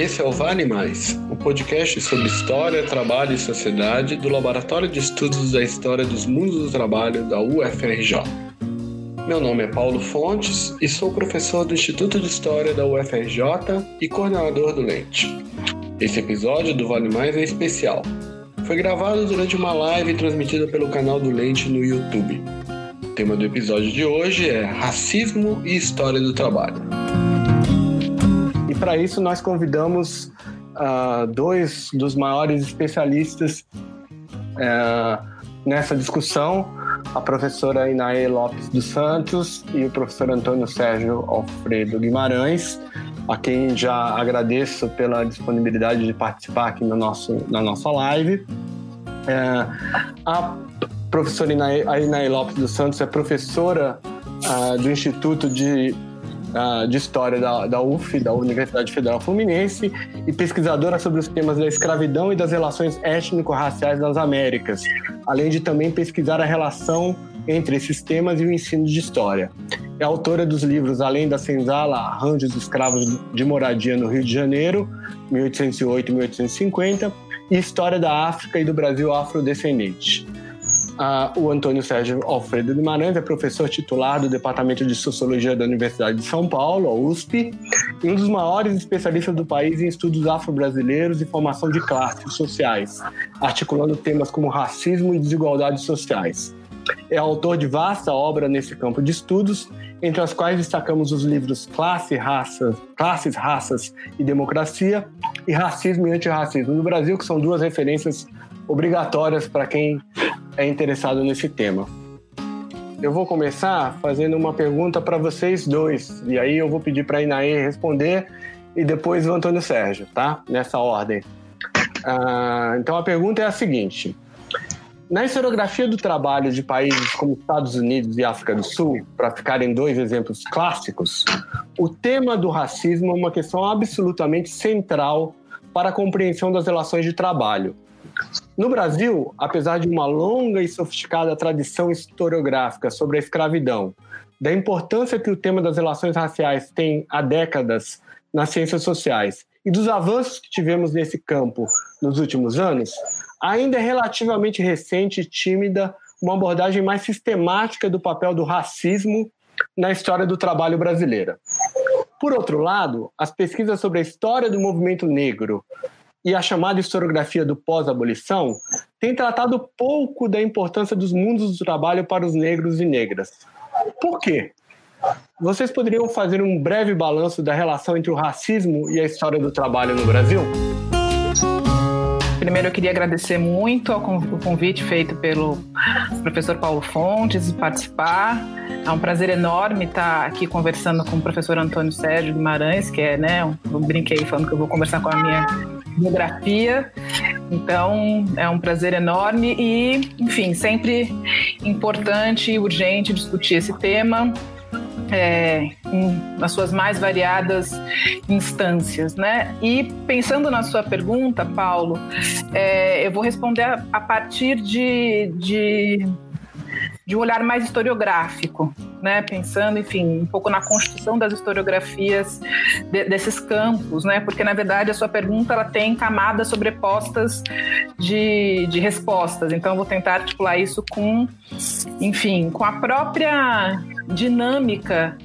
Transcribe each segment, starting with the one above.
Esse é o Vale Mais, o podcast sobre história, trabalho e sociedade do Laboratório de Estudos da História dos Mundos do Trabalho da UFRJ. Meu nome é Paulo Fontes e sou professor do Instituto de História da UFRJ e coordenador do Lente. Esse episódio do Vale Mais é especial. Foi gravado durante uma live transmitida pelo canal do Lente no YouTube. O tema do episódio de hoje é Racismo e História do Trabalho para isso nós convidamos uh, dois dos maiores especialistas uh, nessa discussão, a professora Inaê Lopes dos Santos e o professor Antônio Sérgio Alfredo Guimarães, a quem já agradeço pela disponibilidade de participar aqui no nosso, na nossa live. Uh, a professora Inaê, a Inaê Lopes dos Santos é professora ah, do Instituto de uh, de História da, da UF, da Universidade Federal Fluminense, e pesquisadora sobre os temas da escravidão e das relações étnico-raciais nas Américas, além de também pesquisar a relação entre esses temas e o ensino de história. É autora dos livros Além da Senzala, Arranjos Escravos de Moradia no Rio de Janeiro, 1808 e 1850, e História da África e do Brasil Afrodescendente. Uh, o Antônio Sérgio Alfredo Guimarães é professor titular do Departamento de Sociologia da Universidade de São Paulo, a USP, e um dos maiores especialistas do país em estudos afro-brasileiros e formação de classes sociais, articulando temas como racismo e desigualdades sociais. É autor de vasta obra nesse campo de estudos, entre as quais destacamos os livros Classe, Raça, Classes, Raças e Democracia e Racismo e Antirracismo no Brasil, que são duas referências obrigatórias para quem é interessado nesse tema. Eu vou começar fazendo uma pergunta para vocês dois, e aí eu vou pedir para a Inaê responder e depois o Antônio Sérgio, tá? Nessa ordem. Ah, então a pergunta é a seguinte: na historiografia do trabalho de países como Estados Unidos e África do Sul, para ficarem dois exemplos clássicos, o tema do racismo é uma questão absolutamente central para a compreensão das relações de trabalho no Brasil, apesar de uma longa e sofisticada tradição historiográfica sobre a escravidão, da importância que o tema das relações raciais tem há décadas nas ciências sociais e dos avanços que tivemos nesse campo nos últimos anos, ainda é relativamente recente e tímida uma abordagem mais sistemática do papel do racismo na história do trabalho brasileira. Por outro lado, as pesquisas sobre a história do movimento negro e a chamada historiografia do pós-abolição tem tratado pouco da importância dos mundos do trabalho para os negros e negras. Por quê? Vocês poderiam fazer um breve balanço da relação entre o racismo e a história do trabalho no Brasil? Primeiro, eu queria agradecer muito o convite feito pelo professor Paulo Fontes de participar. É um prazer enorme estar aqui conversando com o professor Antônio Sérgio Guimarães, que é, né, eu brinquei falando que eu vou conversar com a minha biografia. Então, é um prazer enorme e, enfim, sempre importante e urgente discutir esse tema. É, em, nas suas mais variadas instâncias, né? E pensando na sua pergunta, Paulo, é, eu vou responder a, a partir de, de de um olhar mais historiográfico, né? Pensando, enfim, um pouco na construção das historiografias de, desses campos, né? Porque na verdade a sua pergunta ela tem camadas sobrepostas de, de respostas. Então eu vou tentar articular isso com, enfim, com a própria dinâmica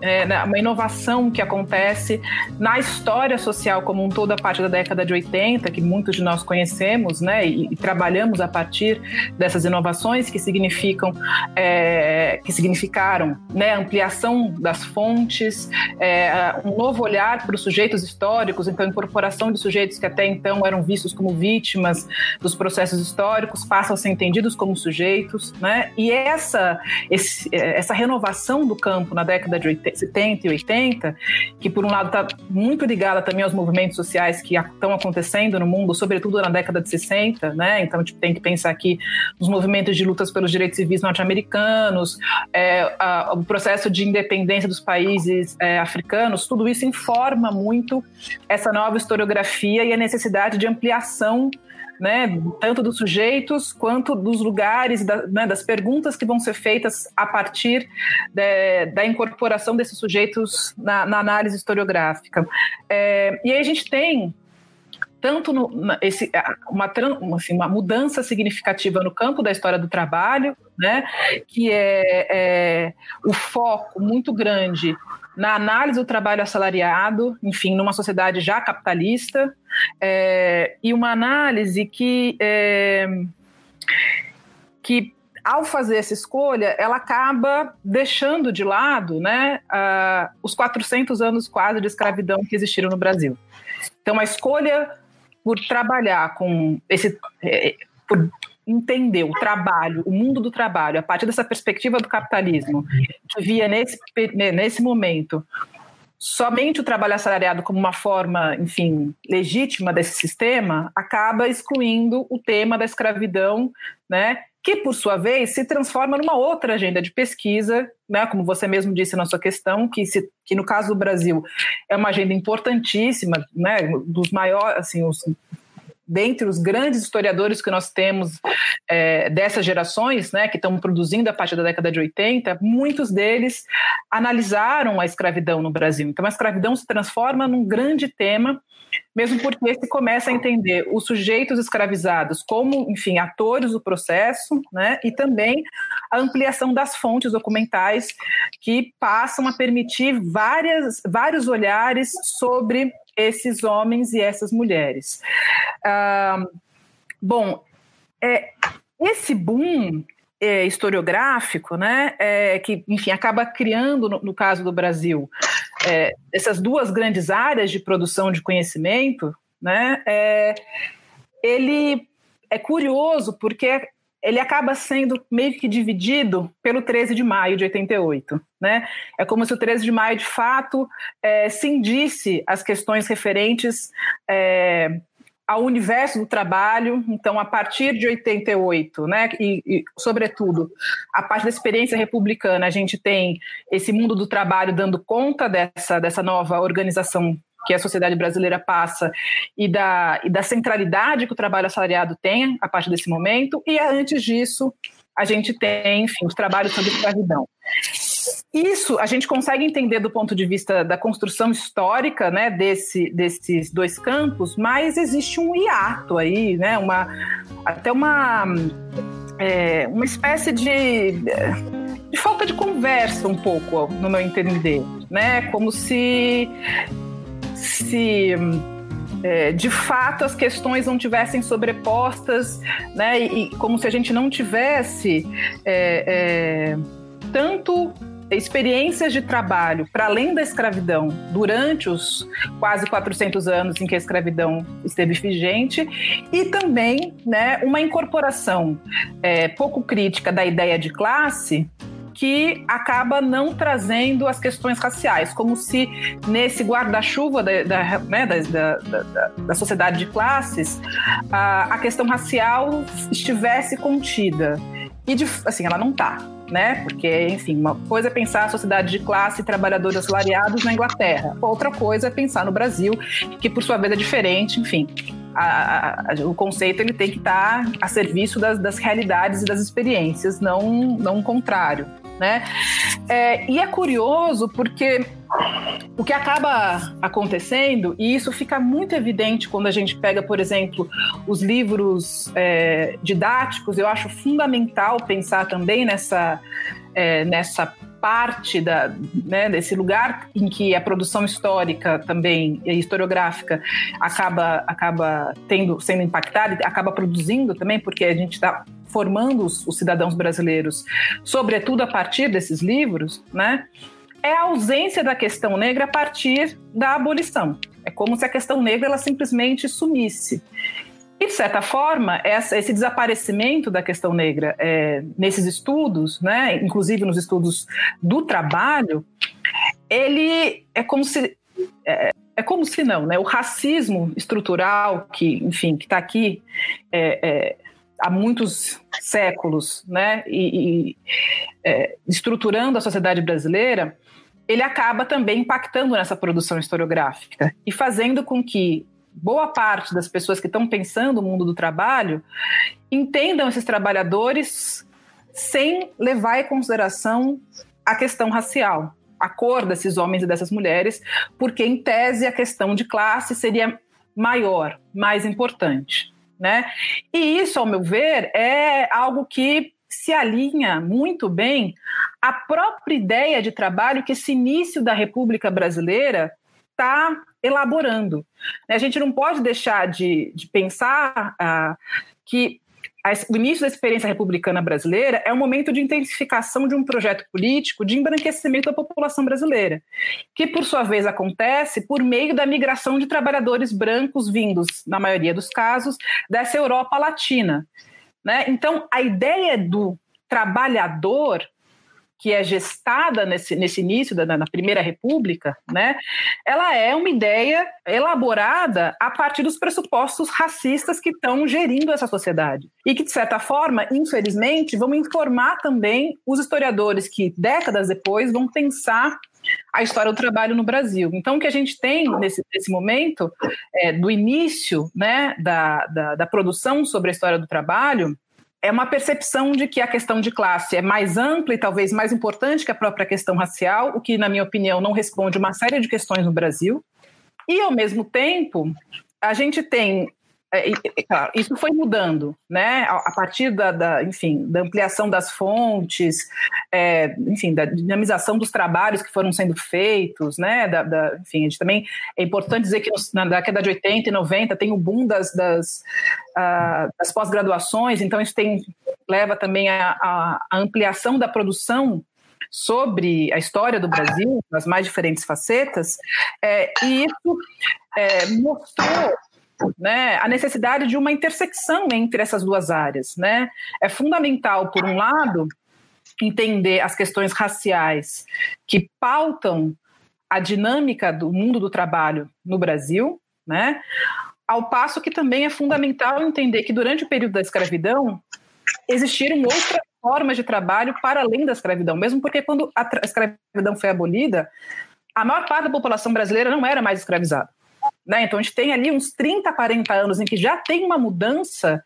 é, né, uma inovação que acontece na história social como um todo a partir da década de 80, que muitos de nós conhecemos, né, e, e trabalhamos a partir dessas inovações que significam, é, que significaram, né, ampliação das fontes, é, um novo olhar para os sujeitos históricos, então incorporação de sujeitos que até então eram vistos como vítimas dos processos históricos passam a ser entendidos como sujeitos, né, e essa esse, essa renovação do campo na década de 80 70 e 80, que por um lado está muito ligada também aos movimentos sociais que estão acontecendo no mundo, sobretudo na década de 60, né? Então, tipo, tem que pensar aqui nos movimentos de lutas pelos direitos civis norte-americanos, é, o processo de independência dos países é, africanos, tudo isso informa muito essa nova historiografia e a necessidade de ampliação né, tanto dos sujeitos quanto dos lugares, da, né, das perguntas que vão ser feitas a partir de, da incorporação desses sujeitos na, na análise historiográfica. É, e aí a gente tem tanto no, esse, uma, assim, uma mudança significativa no campo da história do trabalho, né, que é, é o foco muito grande na análise do trabalho assalariado, enfim, numa sociedade já capitalista, é, e uma análise que, é, que ao fazer essa escolha, ela acaba deixando de lado né, uh, os 400 anos quase de escravidão que existiram no Brasil. Então, a escolha por trabalhar com esse. É, por entender o trabalho, o mundo do trabalho, a partir dessa perspectiva do capitalismo, que via nesse, né, nesse momento somente o trabalho assalariado como uma forma, enfim, legítima desse sistema, acaba excluindo o tema da escravidão, né? Que, por sua vez, se transforma numa outra agenda de pesquisa, né, como você mesmo disse na sua questão, que, se, que no caso do Brasil é uma agenda importantíssima, né, dos maiores, assim, os dentre os grandes historiadores que nós temos é, dessas gerações, né, que estão produzindo a partir da década de 80, muitos deles analisaram a escravidão no Brasil. Então, a escravidão se transforma num grande tema, mesmo porque se começa a entender os sujeitos escravizados como, enfim, atores do processo, né, e também a ampliação das fontes documentais que passam a permitir várias, vários olhares sobre esses homens e essas mulheres. Ah, bom, é, esse boom é, historiográfico, né, é, que, enfim, acaba criando, no, no caso do Brasil, é, essas duas grandes áreas de produção de conhecimento, né, é, ele é curioso porque ele acaba sendo meio que dividido pelo 13 de maio de 88. Né? É como se o 13 de maio, de fato, é, cindisse as questões referentes é, ao universo do trabalho. Então, a partir de 88, né, e, e, sobretudo, a parte da experiência republicana, a gente tem esse mundo do trabalho dando conta dessa, dessa nova organização que a sociedade brasileira passa e da, e da centralidade que o trabalho assalariado tem a partir desse momento, e antes disso, a gente tem, enfim, os trabalhos sobre escravidão. Isso a gente consegue entender do ponto de vista da construção histórica né, desse, desses dois campos, mas existe um hiato aí, né, uma, até uma, é, uma espécie de, de falta de conversa um pouco, no meu entender. Né, como se se é, de fato as questões não tivessem sobrepostas, né? E, e como se a gente não tivesse é, é, tanto experiências de trabalho para além da escravidão durante os quase 400 anos em que a escravidão esteve vigente e também né, uma incorporação é, pouco crítica da ideia de classe que acaba não trazendo as questões raciais, como se nesse guarda-chuva da, da, né, da, da, da, sociedade de classes a, a questão racial estivesse contida. E, de, assim, ela não está né? Porque, enfim, uma coisa é pensar a sociedade de classe trabalhadores assalariados na Inglaterra, outra coisa é pensar no Brasil, que por sua vez é diferente, enfim. A, a, o conceito ele tem que estar tá a serviço das, das realidades e das experiências, não, não o contrário né? É, e é curioso porque o que acaba acontecendo, e isso fica muito evidente quando a gente pega, por exemplo, os livros é, didáticos, eu acho fundamental pensar também nessa, é, nessa parte da, né, desse lugar em que a produção histórica também historiográfica acaba acaba tendo sendo impactada, acaba produzindo também porque a gente está formando os, os cidadãos brasileiros, sobretudo a partir desses livros, né? É a ausência da questão negra a partir da abolição. É como se a questão negra ela simplesmente sumisse. E, de certa forma, essa, esse desaparecimento da questão negra é, nesses estudos, né, inclusive nos estudos do trabalho, ele é como se. É, é como se não, né? O racismo estrutural que, enfim, que está aqui é, é, há muitos séculos, né, e, e é, estruturando a sociedade brasileira, ele acaba também impactando nessa produção historiográfica e fazendo com que boa parte das pessoas que estão pensando o mundo do trabalho entendam esses trabalhadores sem levar em consideração a questão racial, a cor desses homens e dessas mulheres, porque em tese a questão de classe seria maior, mais importante, né? E isso, ao meu ver, é algo que se alinha muito bem à própria ideia de trabalho que esse início da República Brasileira está elaborando. A gente não pode deixar de, de pensar uh, que o início da experiência republicana brasileira é um momento de intensificação de um projeto político de embranquecimento da população brasileira, que, por sua vez, acontece por meio da migração de trabalhadores brancos vindos, na maioria dos casos, dessa Europa Latina. Né? Então, a ideia do trabalhador que é gestada nesse, nesse início da na Primeira República, né, ela é uma ideia elaborada a partir dos pressupostos racistas que estão gerindo essa sociedade. E que, de certa forma, infelizmente, vão informar também os historiadores que, décadas depois, vão pensar a história do trabalho no Brasil. Então, o que a gente tem nesse, nesse momento, é, do início né, da, da, da produção sobre a história do trabalho, é uma percepção de que a questão de classe é mais ampla e talvez mais importante que a própria questão racial, o que, na minha opinião, não responde uma série de questões no Brasil. E, ao mesmo tempo, a gente tem é, claro, isso foi mudando, né? A, partir da, da, enfim, da ampliação das fontes, é, enfim, da dinamização dos trabalhos que foram sendo feitos, né? Da, da, enfim, a gente também é importante dizer que na década de 80 e 90 tem o boom das, das, uh, das pós-graduações, então isso tem leva também a ampliação da produção sobre a história do Brasil, nas mais diferentes facetas, é, e isso é, mostrou né, a necessidade de uma intersecção entre essas duas áreas. Né? É fundamental, por um lado, entender as questões raciais que pautam a dinâmica do mundo do trabalho no Brasil, né? ao passo que também é fundamental entender que durante o período da escravidão existiram outras formas de trabalho para além da escravidão, mesmo porque quando a escravidão foi abolida, a maior parte da população brasileira não era mais escravizada. Né? Então a gente tem ali uns 30, 40 anos em que já tem uma mudança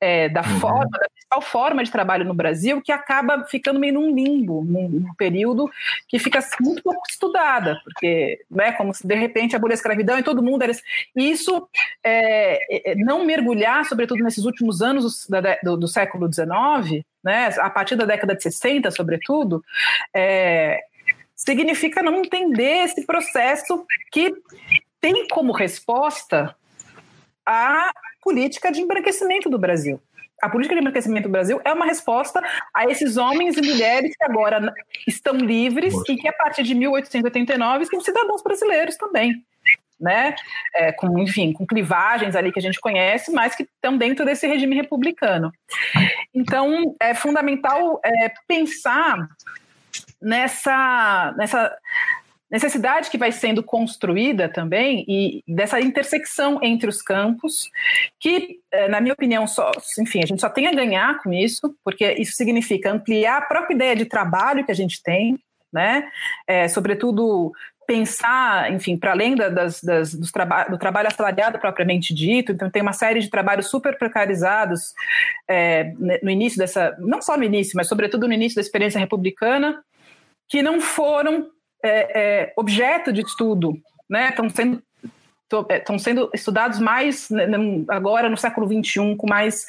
é, da uhum. forma, da principal forma de trabalho no Brasil, que acaba ficando meio num limbo, num, num período que fica muito pouco estudada, porque né, como se de repente abolir a escravidão e todo mundo era. E isso é, é, não mergulhar, sobretudo nesses últimos anos do, do, do século XIX, né, a partir da década de 60, sobretudo, é, significa não entender esse processo que tem como resposta a política de embranquecimento do Brasil. A política de embranquecimento do Brasil é uma resposta a esses homens e mulheres que agora estão livres Nossa. e que, a partir de 1889, são cidadãos brasileiros também. Né? É, com, enfim, com clivagens ali que a gente conhece, mas que estão dentro desse regime republicano. Então, é fundamental é, pensar nessa, nessa necessidade que vai sendo construída também e dessa intersecção entre os campos, que, eh, na minha opinião, só, enfim, a gente só tem a ganhar com isso, porque isso significa ampliar a própria ideia de trabalho que a gente tem, né? É, sobretudo pensar, enfim, para além das, das, dos traba do trabalho assalariado propriamente dito, então tem uma série de trabalhos super precarizados é, no início dessa, não só no início, mas sobretudo no início da experiência republicana, que não foram é, é, objeto de estudo, né? Estão sendo estão é, sendo estudados mais né, agora no século XXI com mais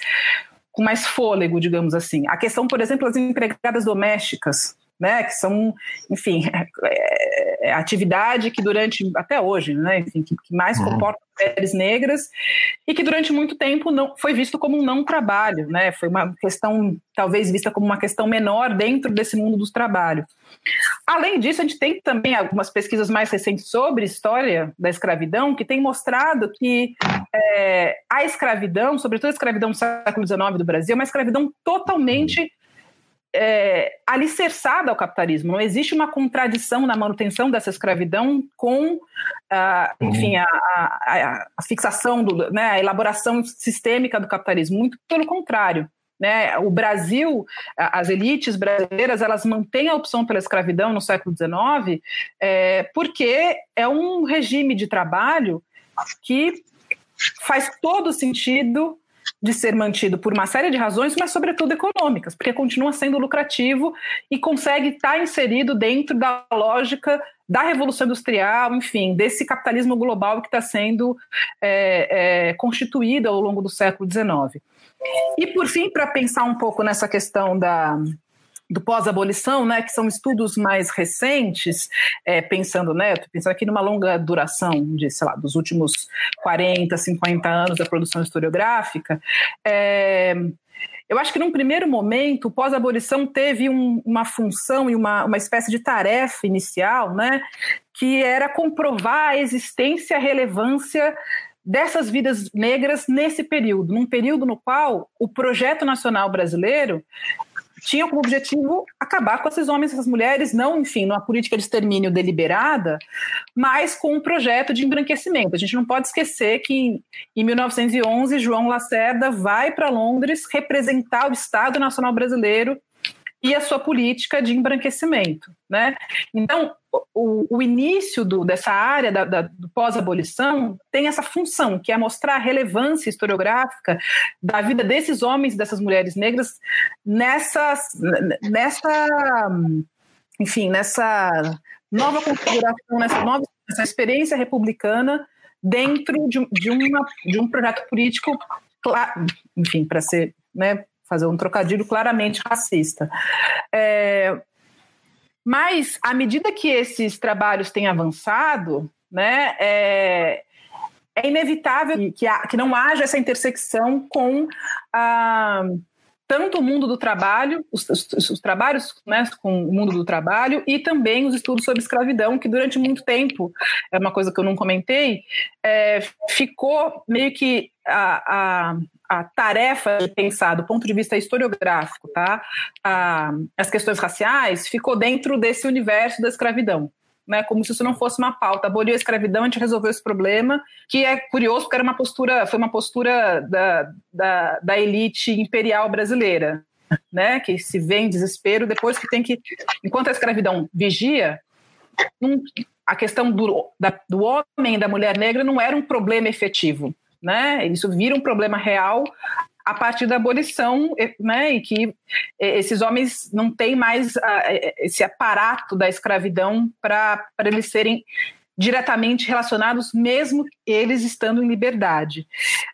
com mais fôlego, digamos assim. A questão, por exemplo, das empregadas domésticas, né, que são, enfim, é, é, atividade que durante, até hoje, né, enfim, que, que mais uhum. comporta mulheres negras e que durante muito tempo não foi visto como um não trabalho, né, foi uma questão talvez vista como uma questão menor dentro desse mundo dos trabalhos. Além disso, a gente tem também algumas pesquisas mais recentes sobre história da escravidão que têm mostrado que é, a escravidão, sobretudo a escravidão do século XIX do Brasil, é uma escravidão totalmente é, alicerçada ao capitalismo. Não existe uma contradição na manutenção dessa escravidão com, ah, enfim, a, a, a, fixação, do, né, a elaboração sistêmica do capitalismo. Muito pelo contrário. Né? O Brasil, as elites brasileiras, elas mantêm a opção pela escravidão no século XIX é, porque é um regime de trabalho que faz todo sentido de ser mantido por uma série de razões, mas sobretudo econômicas, porque continua sendo lucrativo e consegue estar inserido dentro da lógica da revolução industrial, enfim, desse capitalismo global que está sendo é, é, constituído ao longo do século XIX. E por fim, para pensar um pouco nessa questão da do pós-abolição, né, que são estudos mais recentes, é, pensando, né, pensando aqui numa longa duração de, sei lá, dos últimos 40, 50 anos da produção historiográfica, é, eu acho que num primeiro momento, o pós-abolição teve um, uma função e uma, uma espécie de tarefa inicial, né, que era comprovar a existência e a relevância dessas vidas negras nesse período, num período no qual o projeto nacional brasileiro tinha como objetivo acabar com esses homens essas mulheres, não, enfim, numa política de extermínio deliberada, mas com um projeto de embranquecimento. A gente não pode esquecer que em 1911 João Lacerda vai para Londres representar o Estado Nacional Brasileiro e a sua política de embranquecimento. Né? Então, o, o início do, dessa área da, da, do pós-abolição tem essa função, que é mostrar a relevância historiográfica da vida desses homens e dessas mulheres negras nessas, nessa, enfim, nessa nova configuração, nessa nova essa experiência republicana dentro de, de, uma, de um projeto político, enfim, para ser né, fazer um trocadilho claramente racista. É, mas, à medida que esses trabalhos têm avançado, né, é, é inevitável que, que não haja essa intersecção com a tanto o mundo do trabalho, os, os, os, trabalhos né, com o mundo do trabalho e também os estudos sobre escravidão, que durante muito tempo, é uma coisa que eu não comentei, é, ficou meio que a, a, a, tarefa de pensar do ponto de vista historiográfico, tá? A, as questões raciais ficou dentro desse universo da escravidão né, como se isso não fosse uma pauta. Aboliu a escravidão, a gente resolveu esse problema, que é curioso porque era uma postura, foi uma postura da, da, da elite imperial brasileira, né, que se vê em desespero depois que tem que, enquanto a escravidão vigia, um, a questão do, da, do homem e da mulher negra não era um problema efetivo, né? Isso vira um problema real a partir da abolição, né, e que esses homens não têm mais esse aparato da escravidão para eles serem diretamente relacionados, mesmo eles estando em liberdade.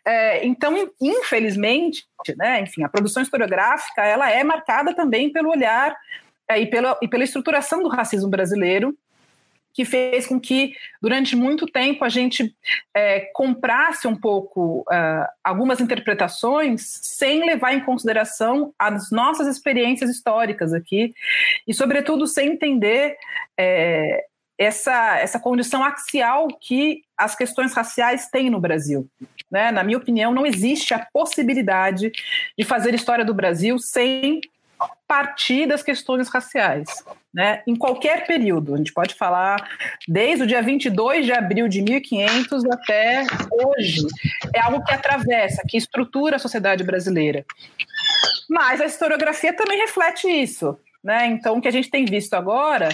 É, então, infelizmente, né, enfim, a produção historiográfica ela é marcada também pelo olhar é, e, pela, e pela estruturação do racismo brasileiro, que fez com que, durante muito tempo, a gente é, comprasse um pouco uh, algumas interpretações sem levar em consideração as nossas experiências históricas aqui, e, sobretudo, sem entender é, essa, essa condição axial que as questões raciais têm no Brasil. Né? Na minha opinião, não existe a possibilidade de fazer história do Brasil sem partir das questões raciais, né? Em qualquer período, a gente pode falar desde o dia 22 de abril de 1500 até hoje, é algo que atravessa, que estrutura a sociedade brasileira. Mas a historiografia também reflete isso, né? Então, o que a gente tem visto agora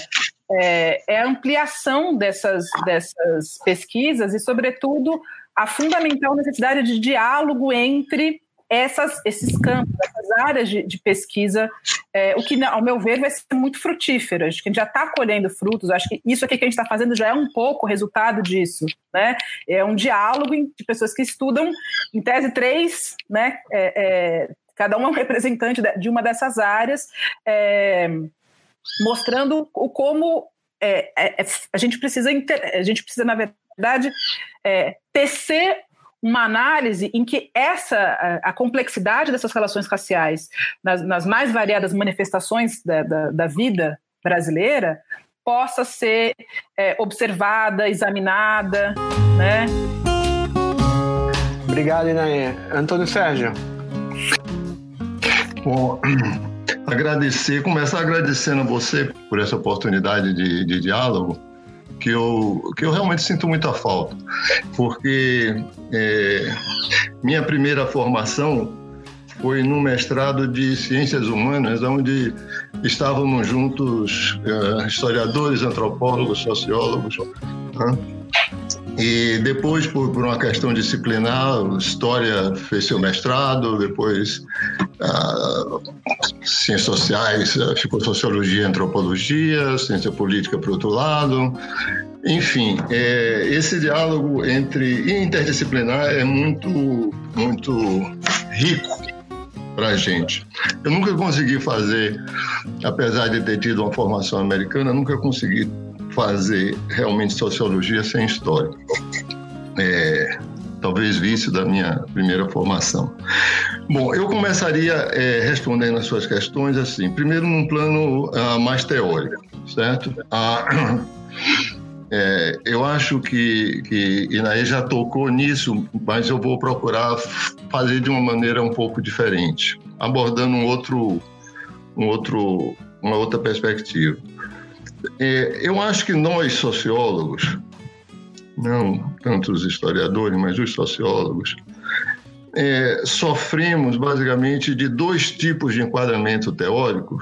é, é a ampliação dessas, dessas pesquisas e, sobretudo, a fundamental necessidade de diálogo entre essas, esses campos, essas áreas de, de pesquisa, é, o que, ao meu ver, vai ser muito frutífero. Acho que a gente já está colhendo frutos, acho que isso aqui que a gente está fazendo já é um pouco resultado disso. Né? É um diálogo de pessoas que estudam, em tese, três, né? É, é, cada um é um representante de uma dessas áreas, é, mostrando o como é, é, a gente precisa, a gente precisa, na verdade, tecer uma análise em que essa a, complexidade dessas relações raciais nas, nas mais variadas manifestações da, da, da, vida brasileira possa ser é, observada, examinada, né? Obrigado, Inaê. Antônio Sérgio. Bom, agradecer, começar agradecendo a você por essa oportunidade de, de diálogo que eu, que eu realmente sinto muita falta, porque é, minha primeira formação foi no mestrado de Ciências Humanas, onde estávamos juntos uh, historiadores, antropólogos, sociólogos. Né? E depois, por, por, uma questão disciplinar, História fez seu mestrado, depois ah, Ciências Sociais, ficou Sociologia e Antropologia, Ciência Política por outro lado. Enfim, é, esse diálogo entre interdisciplinar é muito, muito rico para a gente. Eu nunca consegui fazer, apesar de ter tido uma formação americana, nunca consegui fazer realmente sociologia sem história. É, talvez vício da minha primeira formação. Bom, eu começaria é, respondendo as suas questões assim, primeiro num plano uh, mais teórico, certo? Uh, é, eu acho que, que Inaê já tocou nisso, mas eu vou procurar fazer de uma maneira um pouco diferente, abordando um outro, um outro, uma outra perspectiva. É, eu acho que nós, sociólogos, não tanto os historiadores, mas os sociólogos, é, sofremos basicamente de dois tipos de enquadramento teórico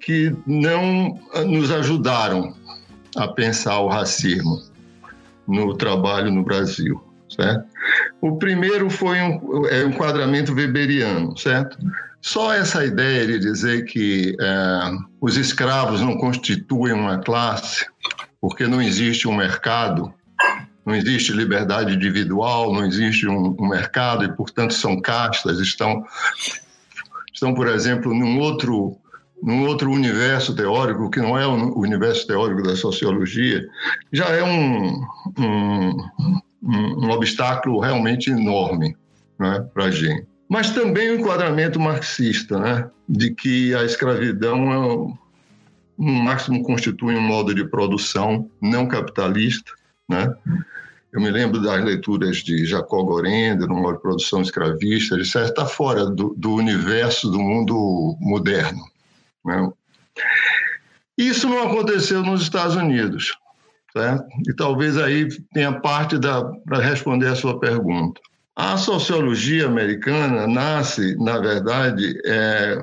que não nos ajudaram a pensar o racismo no trabalho no Brasil, certo? O primeiro foi um, é, um enquadramento weberiano, certo? Só essa ideia de dizer que é, os escravos não constituem uma classe, porque não existe um mercado, não existe liberdade individual, não existe um, um mercado e, portanto, são castas, estão, estão, por exemplo, num outro num outro universo teórico, que não é o universo teórico da sociologia, já é um, um, um obstáculo realmente enorme né, para a gente. Mas também o enquadramento marxista, né, de que a escravidão é, no máximo constitui um modo de produção não capitalista, né? Eu me lembro das leituras de Jacó Gorender, no modo de produção escravista, certa está fora do, do universo do mundo moderno. Né? Isso não aconteceu nos Estados Unidos, certo? E talvez aí tenha parte para responder a sua pergunta. A sociologia americana nasce, na verdade, é,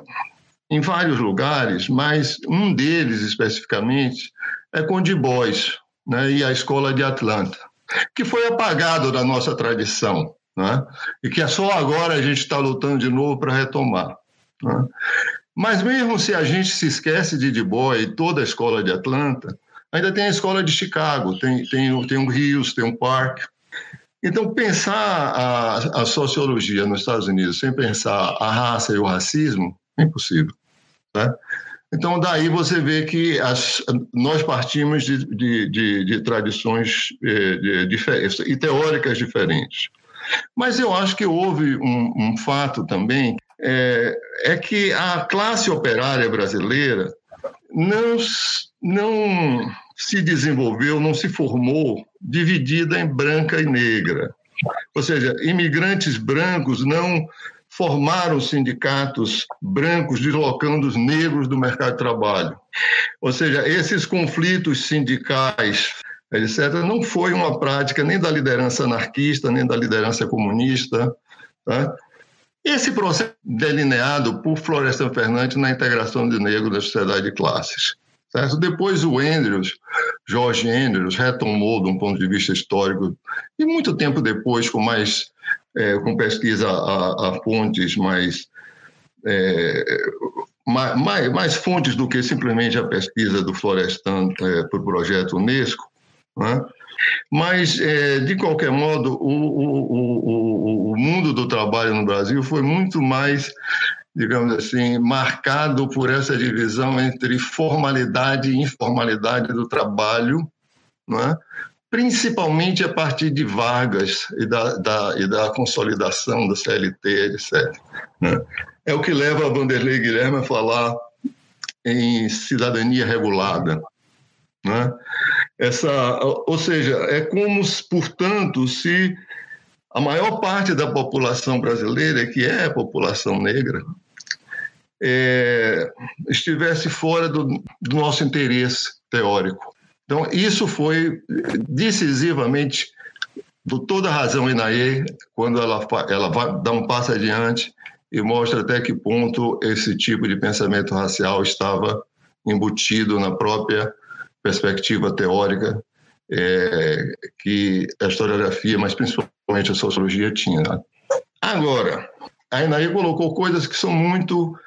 em vários lugares, mas um deles especificamente é com Du Bois né, e a Escola de Atlanta, que foi apagado da nossa tradição né, e que é só agora a gente está lutando de novo para retomar. Né. Mas mesmo se a gente se esquece de Du Bois e toda a escola de Atlanta, ainda tem a escola de Chicago, tem, tem, tem o Rios, tem o Park. Então, pensar a, a sociologia nos Estados Unidos sem pensar a raça e o racismo é impossível. Né? Então, daí você vê que as, nós partimos de, de, de, de tradições eh, e teóricas diferentes. Mas eu acho que houve um, um fato também é, é que a classe operária brasileira não, não se desenvolveu, não se formou dividida em branca e negra. Ou seja, imigrantes brancos não formaram sindicatos brancos deslocando os negros do mercado de trabalho. Ou seja, esses conflitos sindicais, etc., não foi uma prática nem da liderança anarquista, nem da liderança comunista. Tá? Esse processo delineado por Florestan Fernandes na integração de negros na sociedade de classes. Certo? Depois o Andrews, Jorge Andrews, retomou de um ponto de vista histórico, e muito tempo depois, com mais é, com pesquisa a, a fontes mais, é, mais, mais, fontes do que simplesmente a pesquisa do Florestan é, para o projeto Unesco, né? Mas, é, de qualquer modo, o, o, o, o mundo do trabalho no Brasil foi muito mais digamos assim, marcado por essa divisão entre formalidade e informalidade do trabalho, não é? principalmente a partir de vagas e da, da, e da consolidação do CLT, etc. Né? É o que leva a Vanderlei Guilherme a falar em cidadania regulada. Né? Essa, ou seja, é como, portanto, se a maior parte da população brasileira, que é a população negra, é, estivesse fora do, do nosso interesse teórico. Então, isso foi decisivamente, por toda a razão, Inaê, quando ela, ela vai dar um passo adiante e mostra até que ponto esse tipo de pensamento racial estava embutido na própria perspectiva teórica é, que a historiografia, mas principalmente a sociologia, tinha. Agora, a Inaí colocou coisas que são muito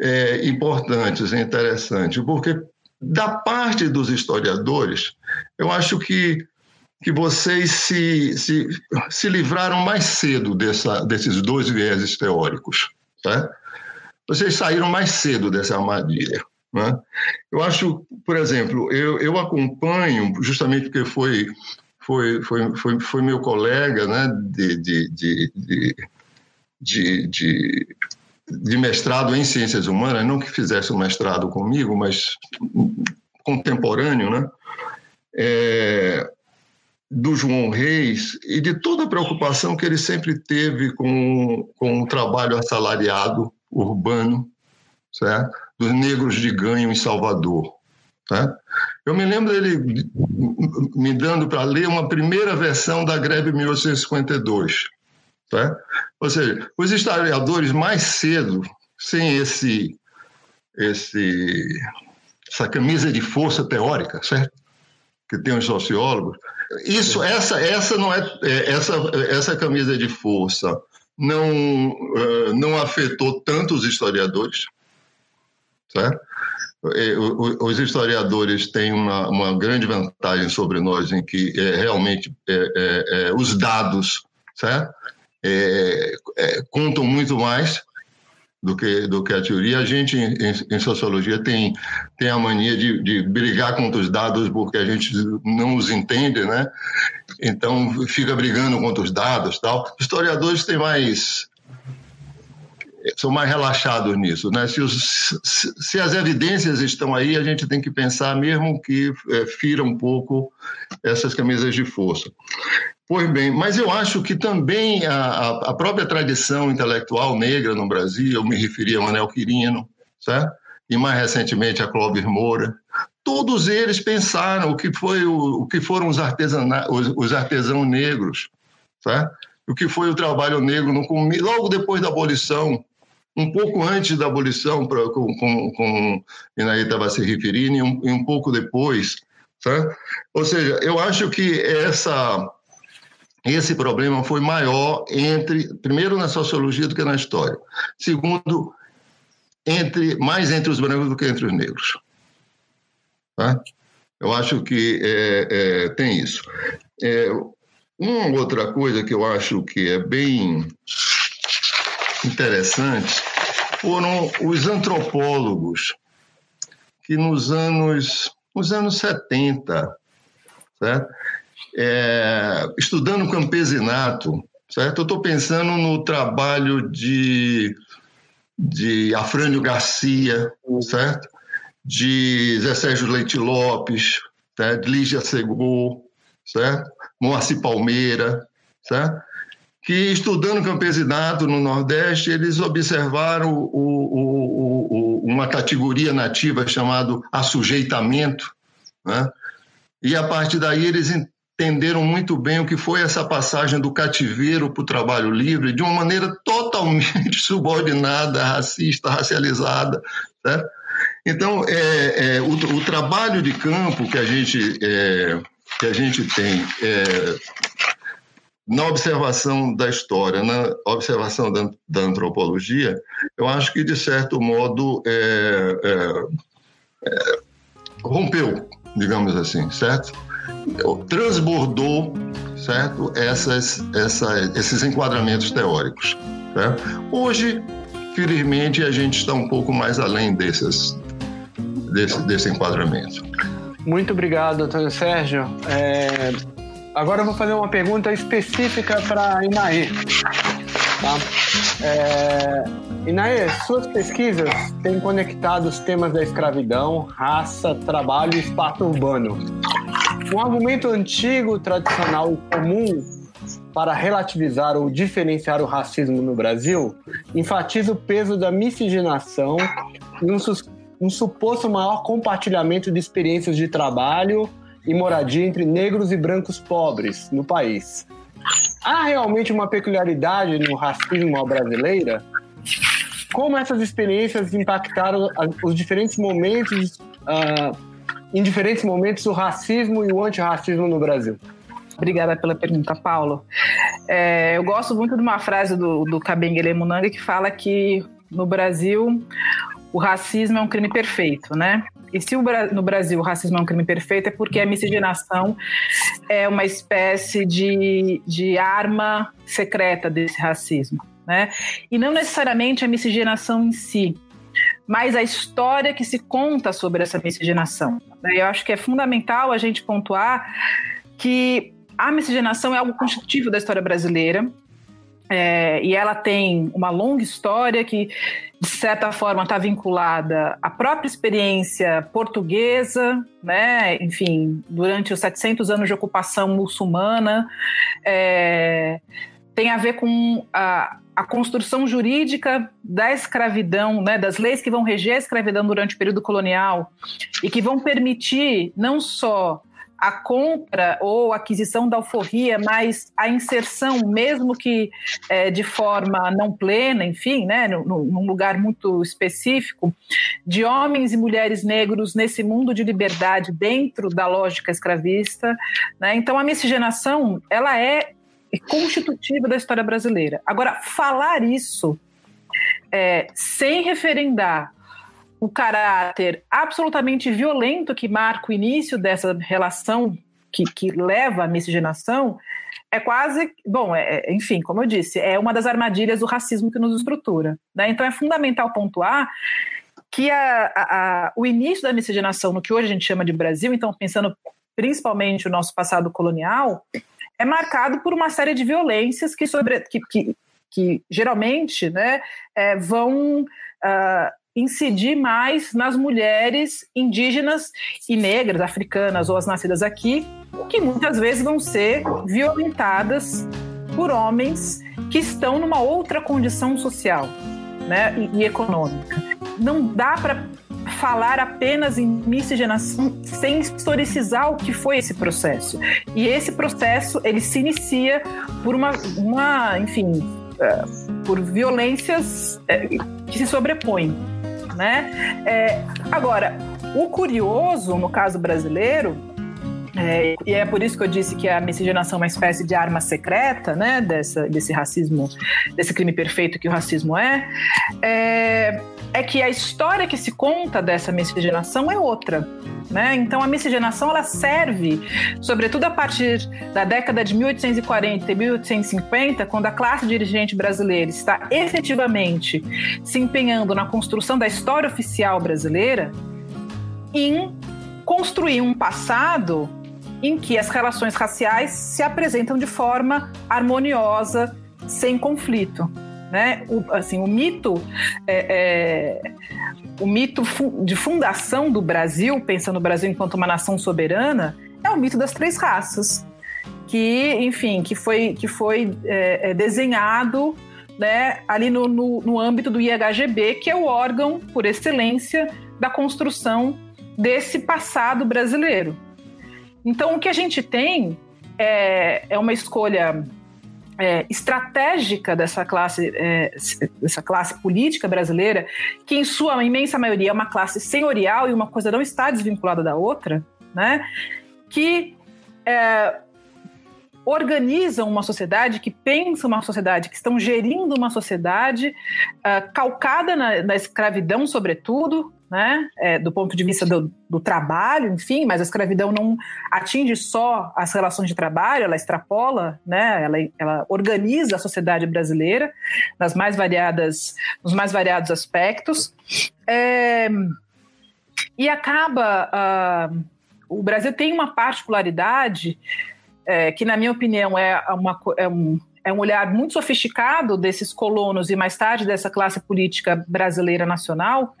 é, importantes e interessantes, porque da parte dos historiadores, eu acho que, que vocês se, se, se livraram mais cedo dessa, desses dois vieses teóricos. Tá? Vocês saíram mais cedo dessa armadilha. Né? Eu acho, por exemplo, eu, eu acompanho, justamente porque foi, foi, foi, foi, foi meu colega né, de, de, de, de, de, de, de mestrado em ciências humanas, não que fizesse um mestrado comigo, mas contemporâneo, né? É, do João Reis e de toda a preocupação que ele sempre teve com, com o trabalho assalariado urbano, certo? Dos negros de ganho em Salvador. Tá? Eu me lembro dele me dando para ler uma primeira versão da greve de 1852. Tá? Ou seja, os historiadores mais cedo, sem esse, esse, essa camisa de força teórica, certo? Que tem os sociólogos, isso, essa, essa não é, é essa, essa camisa de força não, não afetou tanto os historiadores, certo? Os historiadores têm uma, uma grande vantagem sobre nós em que é, realmente é, é, é os dados certo? É, é, contam muito mais do que, do que a teoria. A gente, em, em sociologia, tem, tem a mania de, de brigar contra os dados porque a gente não os entende, né? Então, fica brigando contra os dados tal. Historiadores têm mais são mais relaxados nisso. Né? Se, os, se, as evidências estão aí, a gente tem que pensar, mesmo que é, fira um pouco essas camisas de força. Pois bem, mas eu acho que também a, a própria tradição intelectual negra no Brasil, eu me referi a Manuel Quirino, certo? e mais recentemente a Clóvis Moura, todos eles pensaram o que, foi o, o que foram os, artesana, os, os artesãos negros, certo? o que foi o trabalho negro no, logo depois da abolição um pouco antes da abolição, pra, com, com, com Inaí estava se referindo, e um, e um pouco depois. Tá? Ou seja, eu acho que essa, esse problema foi maior entre, primeiro na sociologia do que na história. Segundo, entre mais entre os brancos do que entre os negros. Tá? Eu acho que é, é, tem isso. É, uma outra coisa que eu acho que é bem interessantes foram os antropólogos que nos anos, nos anos 70, certo? É, estudando campesinato, certo? Eu estou pensando no trabalho de, de Afrânio Garcia, certo? De Zé Sérgio Leite Lopes, certo? de Lígia Segou, certo? Moacir Palmeira, certo? Que estudando campesinato no Nordeste, eles observaram o, o, o, uma categoria nativa chamada assujeitamento, né? e a partir daí eles entenderam muito bem o que foi essa passagem do cativeiro para o trabalho livre de uma maneira totalmente subordinada, racista, racializada. Né? Então, é, é o, trabalho de campo que a gente, é, que a gente tem é, na observação da história, na observação da, da antropologia, eu acho que, de certo modo, é, é, é, rompeu, digamos assim, certo? Transbordou, certo? Essas, essa, esses enquadramentos teóricos. Certo? Hoje, felizmente, a gente está um pouco mais além desses, desse, desse enquadramento. Muito obrigado, Antônio Sérgio. É, Agora eu vou fazer uma pergunta específica para Inaê. Tá? É... Inaê, suas pesquisas têm conectado os temas da escravidão, raça, trabalho e espaço urbano. Um argumento antigo, tradicional e comum para relativizar ou diferenciar o racismo no Brasil enfatiza o peso da miscigenação e um, um suposto maior compartilhamento de experiências de trabalho e moradia entre negros e brancos pobres no país. Há realmente uma peculiaridade no racismo brasileira? Como essas experiências impactaram os diferentes momentos uh, em diferentes momentos, o racismo e o antirracismo no Brasil? Obrigada pela pergunta, Paulo. É, eu gosto muito de uma frase do, do Kabengele Munanga que fala que no Brasil o racismo é um crime perfeito, né? E se no Brasil o racismo é um crime perfeito, é porque a miscigenação é uma espécie de, de arma secreta desse racismo, né? E não necessariamente a miscigenação em si, mas a história que se conta sobre essa miscigenação. Eu acho que é fundamental a gente pontuar que a miscigenação é algo constitutivo da história brasileira, é, e ela tem uma longa história que, de certa forma, está vinculada à própria experiência portuguesa, né? enfim, durante os 700 anos de ocupação muçulmana. É, tem a ver com a, a construção jurídica da escravidão, né, das leis que vão reger a escravidão durante o período colonial e que vão permitir não só a compra ou aquisição da alforria, mas a inserção, mesmo que é, de forma não plena, enfim, né, num lugar muito específico, de homens e mulheres negros nesse mundo de liberdade dentro da lógica escravista. Né? Então, a miscigenação ela é constitutiva da história brasileira. Agora, falar isso é, sem referendar o caráter absolutamente violento que marca o início dessa relação que, que leva à miscigenação é quase, bom, é, é, enfim, como eu disse, é uma das armadilhas do racismo que nos estrutura. Né? Então é fundamental pontuar que a, a, a, o início da miscigenação, no que hoje a gente chama de Brasil, então pensando principalmente o nosso passado colonial, é marcado por uma série de violências que, sobre, que, que, que geralmente né, é, vão uh, incidir mais nas mulheres indígenas e negras, africanas ou as nascidas aqui, que muitas vezes vão ser violentadas por homens que estão numa outra condição social né, e, econômica. Não dá para falar apenas em miscigenação sem historicizar o que foi esse processo. E esse processo ele se inicia por uma, uma enfim, uh, por violências uh, que se sobrepõem né? É, agora, o curioso, no caso brasileiro, é, e é por isso que eu disse que a miscigenação é uma espécie de arma secreta, né, dessa, desse racismo, desse crime perfeito que o racismo é, é, é que a história que se conta dessa miscigenação é outra. Né? Então a miscigenação ela serve, sobretudo a partir da década de 1840 e 1850, quando a classe dirigente brasileira está efetivamente se empenhando na construção da história oficial brasileira, em construir um passado em que as relações raciais se apresentam de forma harmoniosa, sem conflito. Né? O, assim, o mito é, é, o mito de fundação do Brasil, pensando o Brasil enquanto uma nação soberana, é o mito das três raças, que, enfim, que foi, que foi é, é desenhado né, ali no, no, no âmbito do IHGB, que é o órgão por excelência da construção desse passado brasileiro. Então, o que a gente tem é, é uma escolha é, estratégica dessa classe, é, dessa classe política brasileira, que em sua imensa maioria é uma classe senhorial e uma coisa não está desvinculada da outra, né? que é, organizam uma sociedade, que pensam uma sociedade, que estão gerindo uma sociedade uh, calcada na, na escravidão, sobretudo, né, é, do ponto de vista do, do, trabalho, enfim, mas a escravidão não atinge só as relações de trabalho, ela extrapola, né, ela, ela organiza a sociedade brasileira nas mais variadas, nos mais variados aspectos. É, e acaba. Uh, o Brasil tem uma particularidade é, que, na minha opinião, é, uma, é um, é um olhar muito sofisticado desses colonos e mais tarde dessa classe política brasileira nacional,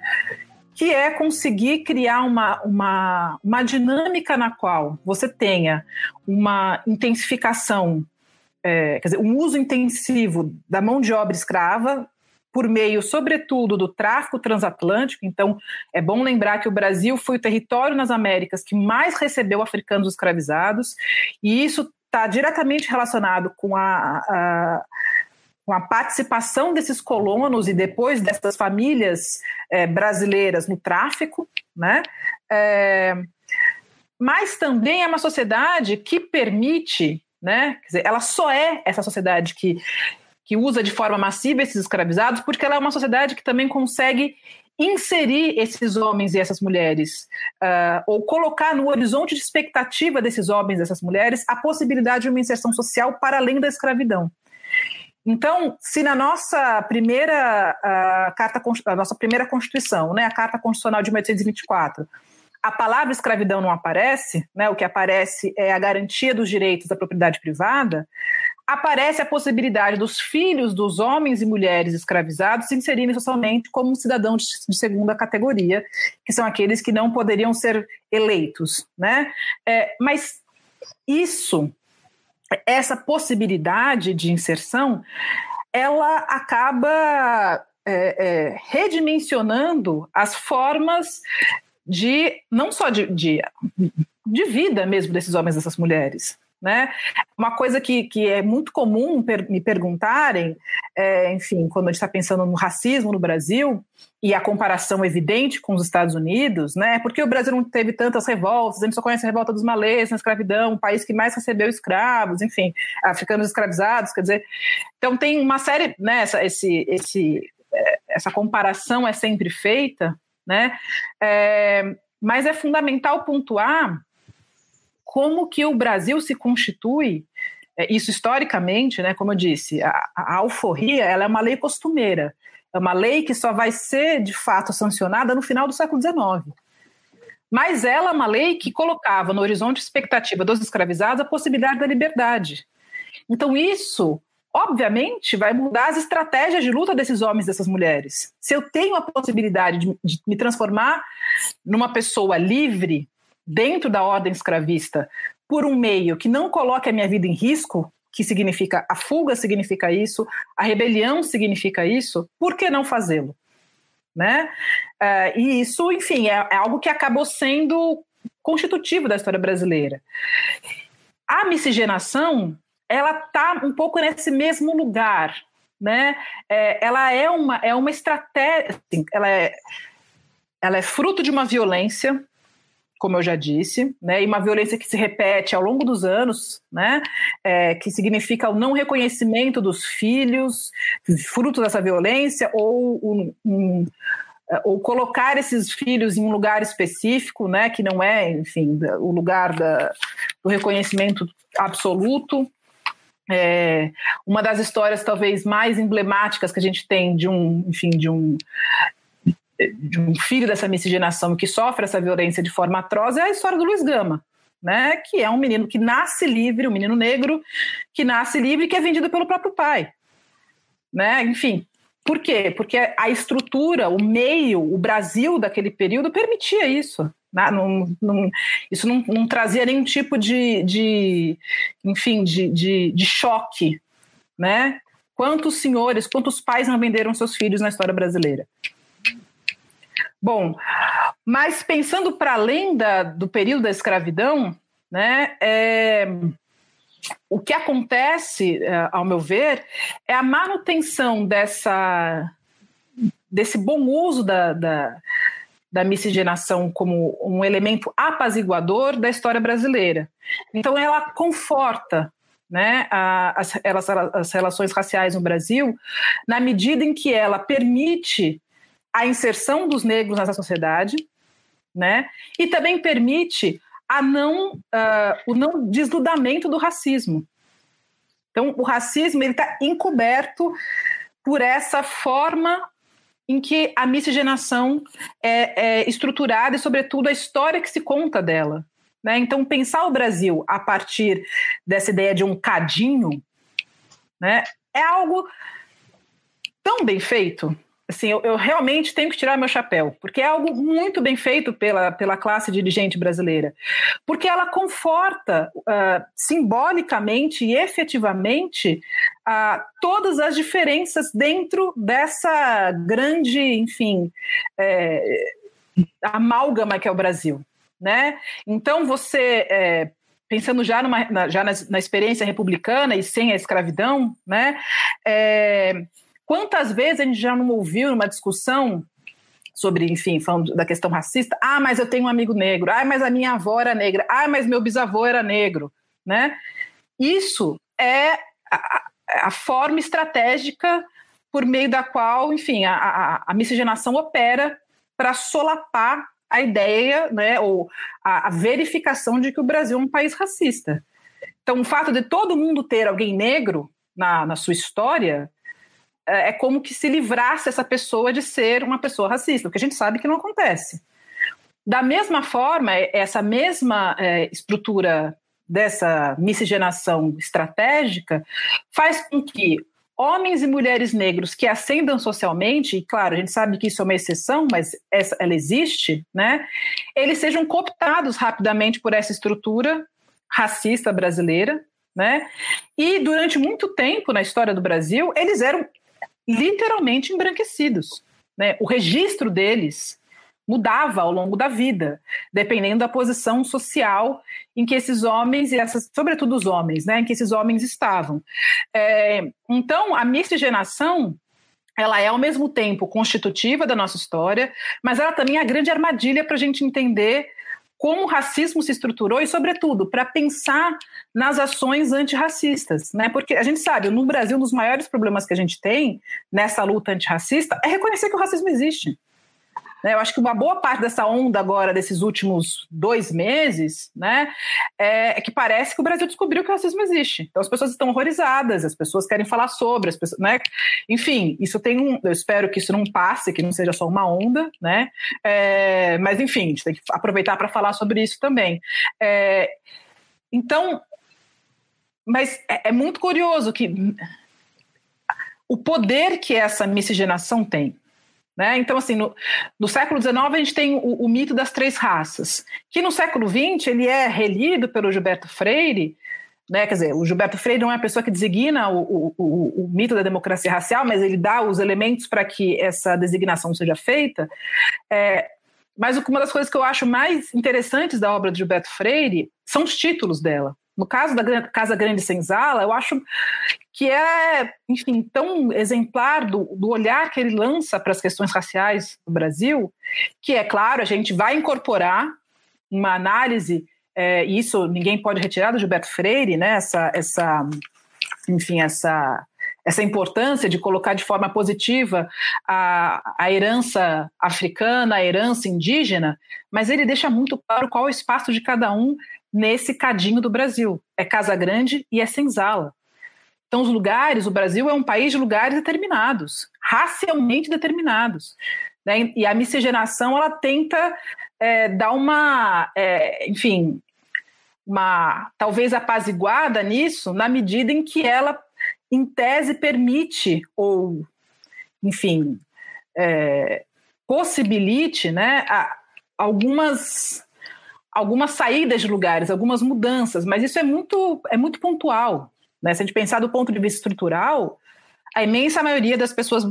que é conseguir criar uma, uma, uma dinâmica na qual você tenha uma intensificação, é, quer dizer, um uso intensivo da mão de obra escrava, por meio, sobretudo, do tráfico transatlântico. Então, é bom lembrar que o Brasil foi o território nas Américas que mais recebeu africanos escravizados, e isso está diretamente relacionado com a, a com a participação desses colonos e depois dessas famílias é, brasileiras no tráfico, né? É, mas também é uma sociedade que permite, né? Dizer, ela só é essa sociedade que, que usa de forma massiva esses escravizados, porque ela é uma sociedade que também consegue inserir esses homens e essas mulheres, uh, ou colocar no horizonte de expectativa desses homens e dessas mulheres a possibilidade de uma inserção social para além da escravidão. Então, se na nossa primeira uh, carta, a nossa primeira Constituição, né, a Carta Constitucional de 1824, a palavra escravidão não aparece, né, o que aparece é a garantia dos direitos da propriedade privada, aparece a possibilidade dos filhos dos homens e mulheres escravizados se inserirem socialmente como cidadãos de segunda categoria, que são aqueles que não poderiam ser eleitos, né? É, mas isso, essa possibilidade de inserção, ela acaba é, é, redimensionando as formas de não só de, de, de vida mesmo desses homens e dessas mulheres, né? Uma coisa que, que é muito comum per, me perguntarem, é, enfim, quando a gente está pensando no racismo no Brasil, e a comparação evidente com os Estados Unidos, né? Porque o Brasil não teve tantas revoltas, a gente só conhece a revolta dos malês na escravidão, um país que mais recebeu escravos, enfim, africanos escravizados, quer dizer. Então tem uma série, né? Essa, esse, esse, é, essa comparação é sempre feita, né? É, mas é fundamental pontuar como que o Brasil se constitui, é, isso historicamente, né, como eu disse, a, a alforria ela é uma lei costumeira, é uma lei que só vai ser de fato sancionada no final do século XIX. Mas ela é uma lei que colocava no horizonte expectativa dos escravizados a possibilidade da liberdade. Então, isso, obviamente, vai mudar as estratégias de luta desses homens e dessas mulheres. Se eu tenho a possibilidade de, de me transformar numa pessoa livre, dentro da ordem escravista por um meio que não coloque a minha vida em risco, que significa a fuga significa isso, a rebelião significa isso, por que não fazê-lo? Né? Uh, e isso, enfim, é, é algo que acabou sendo constitutivo da história brasileira. A miscigenação, ela está um pouco nesse mesmo lugar, né? É, ela é uma, é uma estratégia, assim, ela é, ela é fruto de uma violência como eu já disse, né, e uma violência que se repete ao longo dos anos, né, é, que significa o não reconhecimento dos filhos, fruto dessa violência, ou um, um é, ou colocar esses filhos em um lugar específico, né, que não é, enfim, o lugar da, do reconhecimento absoluto. É, uma das histórias talvez mais emblemáticas que a gente tem de um, enfim, de um de um filho dessa miscigenação que sofre essa violência de forma atroz é a história do Luiz Gama, né? Que é um menino que nasce livre, um menino negro que nasce livre e que é vendido pelo próprio pai, né? Enfim, por quê? Porque a estrutura, o meio, o Brasil daquele período permitia isso. Né? Não, não, isso não, não, trazia nenhum tipo de, de enfim, de, de, de choque, né? Quantos senhores, quantos pais não venderam seus filhos na história brasileira? Bom, mas pensando para além da, do período da escravidão, né, é, o que acontece, é, ao meu ver, é a manutenção dessa, desse bom uso da, da, da miscigenação como um elemento apaziguador da história brasileira. Então, ela conforta né, as, as relações raciais no Brasil, na medida em que ela permite a inserção dos negros nessa sociedade, né? E também permite a não, uh, o não desnudamento do racismo. Então, o racismo está encoberto por essa forma em que a miscigenação é, é, estruturada e, sobretudo, a história que se conta dela. Né? Então, pensar o Brasil a partir dessa ideia de um cadinho né, é algo tão bem feito, assim, eu, eu, realmente tenho que tirar meu chapéu, porque é algo muito bem feito pela, pela classe dirigente brasileira, porque ela conforta uh, simbolicamente e efetivamente uh, todas as diferenças dentro dessa grande, enfim, é, amálgama que é o Brasil. Né? Então, você é, pensando já, numa, na, já na, na, experiência republicana e sem a escravidão, né? É, Quantas vezes a gente já não ouviu numa discussão sobre, enfim, falando da questão racista. Ah, mas eu tenho um amigo negro. Ah, mas a minha avó era negra. Ah, mas meu bisavô era negro, né? Isso é a, a forma estratégica por meio da qual, enfim, a, a, a miscigenação opera para solapar a ideia, né, ou a, a, verificação de que o Brasil é um país racista. Então, o fato de todo mundo ter alguém negro na, na sua história é, é como que se livrasse essa pessoa de ser uma pessoa racista, porque a gente sabe que não acontece. Da mesma forma, essa mesma é, estrutura dessa miscigenação estratégica faz com que homens e mulheres negros que ascendam socialmente, e claro, a gente sabe que isso é uma exceção, mas essa, ela existe, né? Eles sejam cooptados rapidamente por essa estrutura racista brasileira, né? E durante muito tempo na história do Brasil, eles eram literalmente embranquecidos, né? O registro deles mudava ao longo da vida, dependendo da posição social em que esses homens, e essas, sobretudo os homens, né, em que esses homens estavam. É, então, a miscigenação ela é ao mesmo tempo constitutiva da nossa história, mas ela também é a grande armadilha para a gente entender como o racismo se estruturou e, sobretudo, para pensar nas ações antirracistas, né? Porque a gente sabe, no Brasil, um dos maiores problemas que a gente tem nessa luta antirracista é reconhecer que o racismo existe. Né? Eu acho que uma boa parte dessa onda agora, desses últimos dois meses, né, é, é, que parece que o Brasil descobriu que o racismo existe. Então as pessoas estão horrorizadas, as pessoas querem falar sobre, as pessoas, né? Enfim, isso tem um. Eu espero que isso não passe, que não seja só uma onda, né? É, mas enfim, a gente tem que aproveitar para falar sobre isso também. É, então, mas é, é muito curioso que o poder que essa miscigenação tem. Né? Então, assim, no, no século XIX a gente tem o, o, mito das três raças, que no século XX ele é relido pelo Gilberto Freire, né? quer dizer, o Gilberto Freire não é a pessoa que designa o, o, o mito da democracia racial, mas ele dá os elementos para que essa designação seja feita. É, mas uma das coisas que eu acho mais interessantes da obra de Gilberto Freire são os títulos dela. No caso da Casa Grande Senzala, eu acho que é, enfim, tão exemplar do, do olhar que ele lança para as questões raciais no Brasil, que é claro, a gente vai incorporar uma análise, é, e isso ninguém pode retirar do Gilberto Freire, né, essa, essa enfim, essa, essa importância de colocar de forma positiva a, a herança africana, a herança indígena, mas ele deixa muito claro qual é o espaço de cada um nesse cadinho do Brasil. É Casa Grande e é Senzala. Então, os lugares, o Brasil é um país de lugares determinados, racialmente determinados. Né? E a miscigenação, ela tenta é, dar uma, é, enfim, uma talvez apaziguada nisso, na medida em que ela, em tese, permite, ou, enfim, é, possibilite né, a, algumas algumas saídas de lugares, algumas mudanças, mas isso é muito, é muito pontual. Né? Se a gente pensar do ponto de vista estrutural, a imensa maioria das pessoas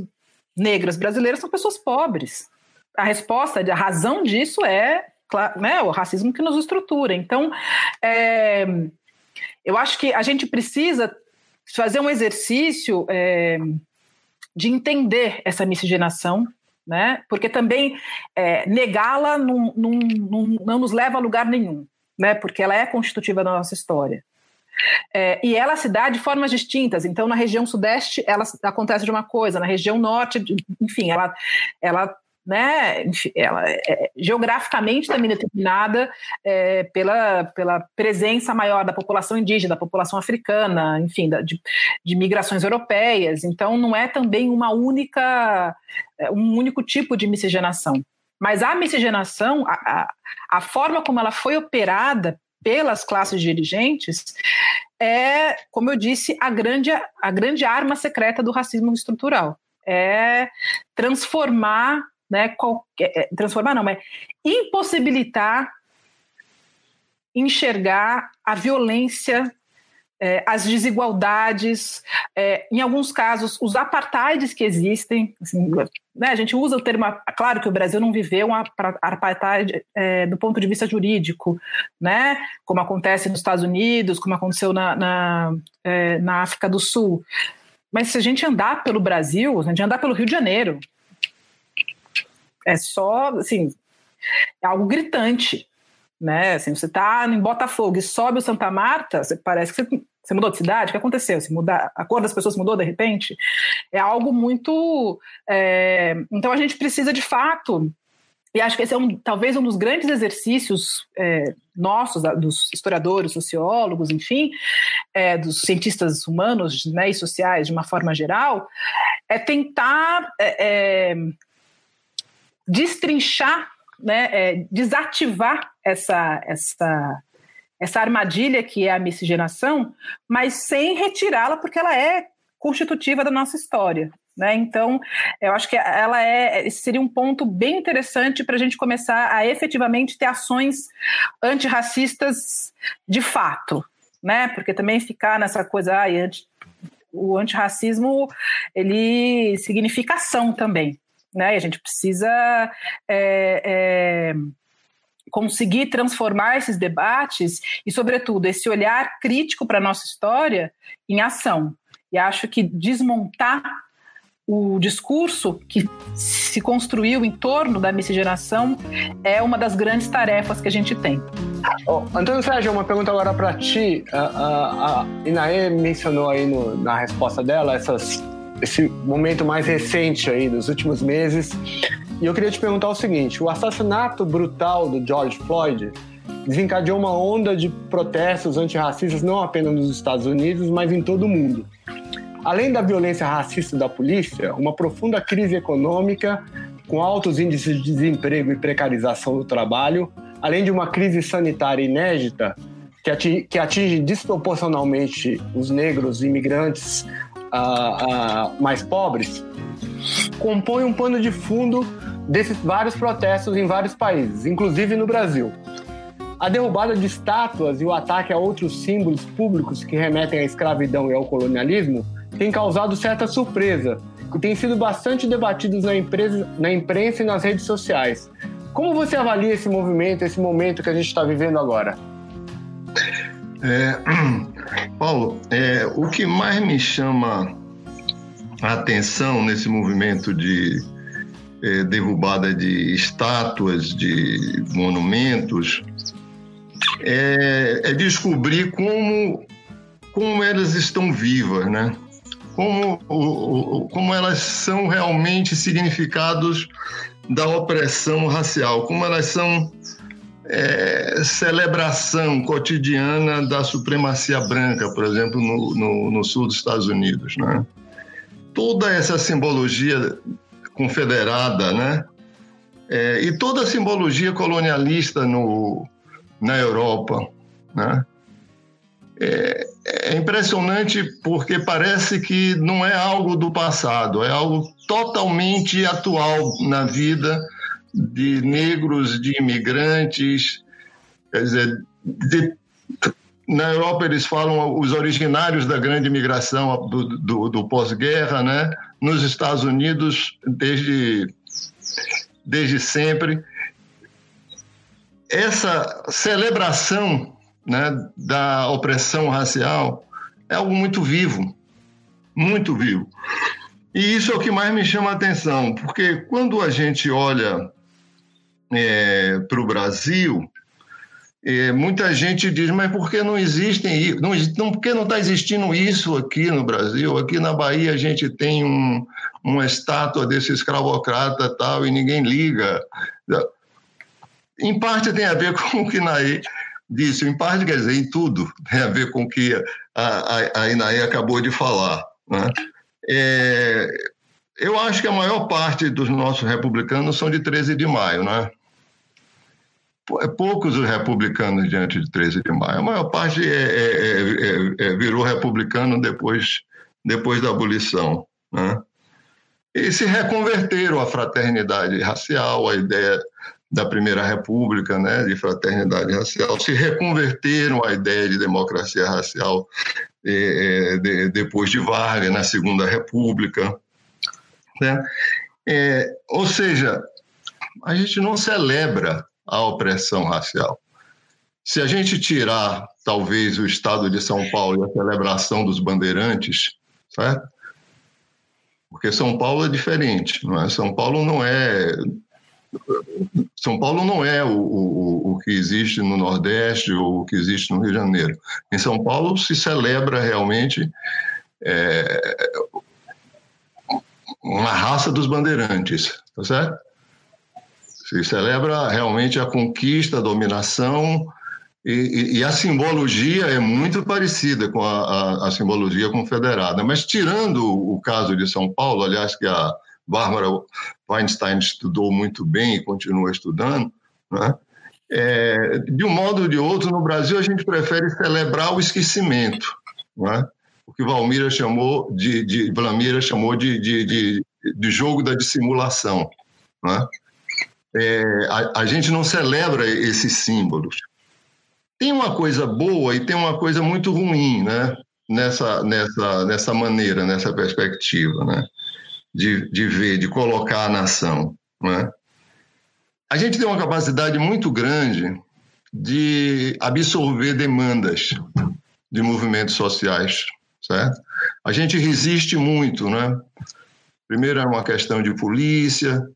negras brasileiras são pessoas pobres. A resposta, a razão disso é né, o racismo que nos estrutura. Então, é, eu acho que a gente precisa fazer um exercício é, de entender essa miscigenação né? Porque também é, negá-la não, nos leva a lugar nenhum, né? Porque ela é constitutiva da nossa história. É, e ela se dá de formas distintas. Então, na região sudeste, ela acontece de uma coisa, na região norte, enfim, ela, ela né, ela é, é geograficamente também determinada é, pela, pela presença maior da população indígena, da população africana, enfim, da, de, de, migrações europeias. Então, não é também uma única, é, um único tipo de miscigenação. Mas a miscigenação, a, a, a forma como ela foi operada pelas classes dirigentes é, como eu disse, a grande, a grande arma secreta do racismo estrutural. É transformar né, qualquer, é, transformar não, mas impossibilitar enxergar a violência, é, as desigualdades, é, em alguns casos, os apartheids que existem. Assim, né, a gente usa o termo, claro que o Brasil não viveu um apartheid é, do ponto de vista jurídico, né, como acontece nos Estados Unidos, como aconteceu na, na, é, na África do Sul. Mas se a gente andar pelo Brasil, se a gente andar pelo Rio de Janeiro, é só, assim, é algo gritante, né? Assim, você está em Botafogo e sobe o Santa Marta, você, parece que você, você, mudou de cidade. O que aconteceu? Se mudar, a cor das pessoas mudou de repente? É algo muito. É, então a gente precisa de fato. E acho que esse é um, talvez um dos grandes exercícios é, nossos, dos historiadores, sociólogos, enfim, é, dos cientistas humanos né, e sociais de uma forma geral, é tentar é, é, destrinchar né, é, desativar essa, essa, essa armadilha que é a miscigenação, mas sem retirá-la, porque ela é constitutiva da nossa história. Né? Então, eu acho que ela é, seria um ponto bem interessante para a gente começar a efetivamente ter ações antirracistas de fato, né? Porque também ficar nessa coisa, ah, anti, o antirracismo ele significa ação também, né? E a gente precisa é, é, conseguir transformar esses debates e, sobretudo, esse olhar crítico para a nossa história em ação. E acho que desmontar o discurso que se construiu em torno da miscigenação é uma das grandes tarefas que a gente tem. Oh, Antônio Sérgio, uma pergunta agora para ti. A, a, a Inaê mencionou aí no, na resposta dela essas esse momento mais recente aí dos últimos meses. E eu queria te perguntar o seguinte: o assassinato brutal do George Floyd desencadeou uma onda de protestos antirracistas não apenas nos Estados Unidos, mas em todo o mundo. Além da violência racista da polícia, uma profunda crise econômica, com altos índices de desemprego e precarização do trabalho, além de uma crise sanitária inédita, que atinge, que atinge desproporcionalmente os negros imigrantes uh, uh, mais pobres, compõe um pano de fundo desses vários protestos em vários países, inclusive no Brasil. A derrubada de estátuas e o ataque a outros símbolos públicos que remetem à escravidão e ao colonialismo tem causado certa surpresa e tem sido bastante debatidos na, empresa, na imprensa e nas redes sociais. Como você avalia esse movimento, esse momento que a gente está vivendo agora? É, Paulo, é, o que mais me chama a atenção nesse movimento de é, derrubada de estátuas, de monumentos, é, é, descobrir como, como elas estão vivas, né? Como, como elas são realmente significados da opressão racial, como elas são é, celebração cotidiana da supremacia branca, por exemplo, no, no, no, sul dos Estados Unidos. Né? Toda essa simbologia confederada, né? É, e toda a simbologia colonialista no, na Europa. Né? É, é impressionante porque parece que não é algo do passado, é algo totalmente atual na vida de negros, de imigrantes, quer dizer, de, na Europa eles falam os originários da grande imigração do, do, do pós-guerra, né? Nos Estados Unidos desde desde sempre essa celebração né, da opressão racial é algo muito vivo, muito vivo. E isso é o que mais me chama a atenção, porque quando a gente olha é, para o Brasil, é, muita gente diz, mas por que não existem não, não por que não está existindo isso aqui no Brasil? Aqui na Bahia a gente tem um, uma estátua desse escravocrata tal e ninguém liga. Em parte tem a ver com o que Naí disse, em parte quer dizer, em tudo tem a ver com o que a, a, a acabou de falar. Né? É, eu acho que a maior parte dos nossos republicanos são de 13 de maio, né? É poucos os republicanos diante de 13 de maio. A maior parte é, é, é, é, virou republicano depois, depois da abolição. Né? E se reconverteram à fraternidade racial, à ideia da Primeira República, né, de fraternidade racial, se reconverteram à ideia de democracia racial é, de, depois de Vargas, na Segunda República. Né? É, ou seja, a gente não celebra a opressão racial. Se a gente tirar, talvez, o Estado de São Paulo e a celebração dos bandeirantes, certo? Porque São Paulo é diferente, não é? São Paulo não é São Paulo não é o, o, o que existe no Nordeste ou o que existe no Rio de Janeiro. Em São Paulo se celebra realmente é, uma raça dos bandeirantes, tá certo? Se celebra realmente a conquista, a dominação, e, e, a simbologia é muito parecida com a, a, a, simbologia confederada. Mas, tirando o caso de São Paulo, aliás, que a Bárbara Weinstein estudou muito bem e continua estudando, né? é, de um modo ou de outro, no Brasil, a gente prefere celebrar o esquecimento. Né? O que Valmira chamou de, de chamou de, de, de, de jogo da dissimulação. Né? É, a, a gente não celebra esses símbolos tem uma coisa boa e tem uma coisa muito ruim, né? Nessa, nessa, nessa maneira, nessa perspectiva, né? De, de ver, de colocar a nação, né? A gente tem uma capacidade muito grande de absorver demandas de movimentos sociais, certo? A gente resiste muito, né? Primeiro é uma questão de polícia,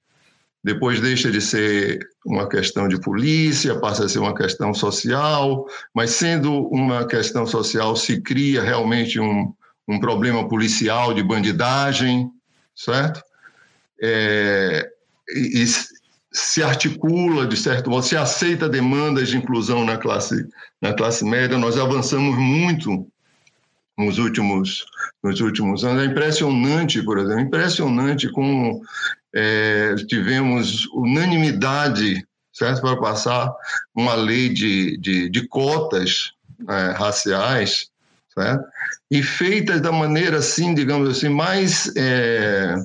depois deixa de ser uma questão de polícia, passa a ser uma questão social, mas sendo uma questão social, se cria realmente um, um problema policial de bandidagem, certo? É, e, e, se articula, de certo modo, se aceita demandas de inclusão na classe, na classe média. Nós avançamos muito nos últimos, nos últimos anos. É impressionante, por exemplo, impressionante como é, tivemos unanimidade certo? para passar uma lei de, de, de cotas é, raciais, certo? e feitas da maneira assim, digamos assim, mais é,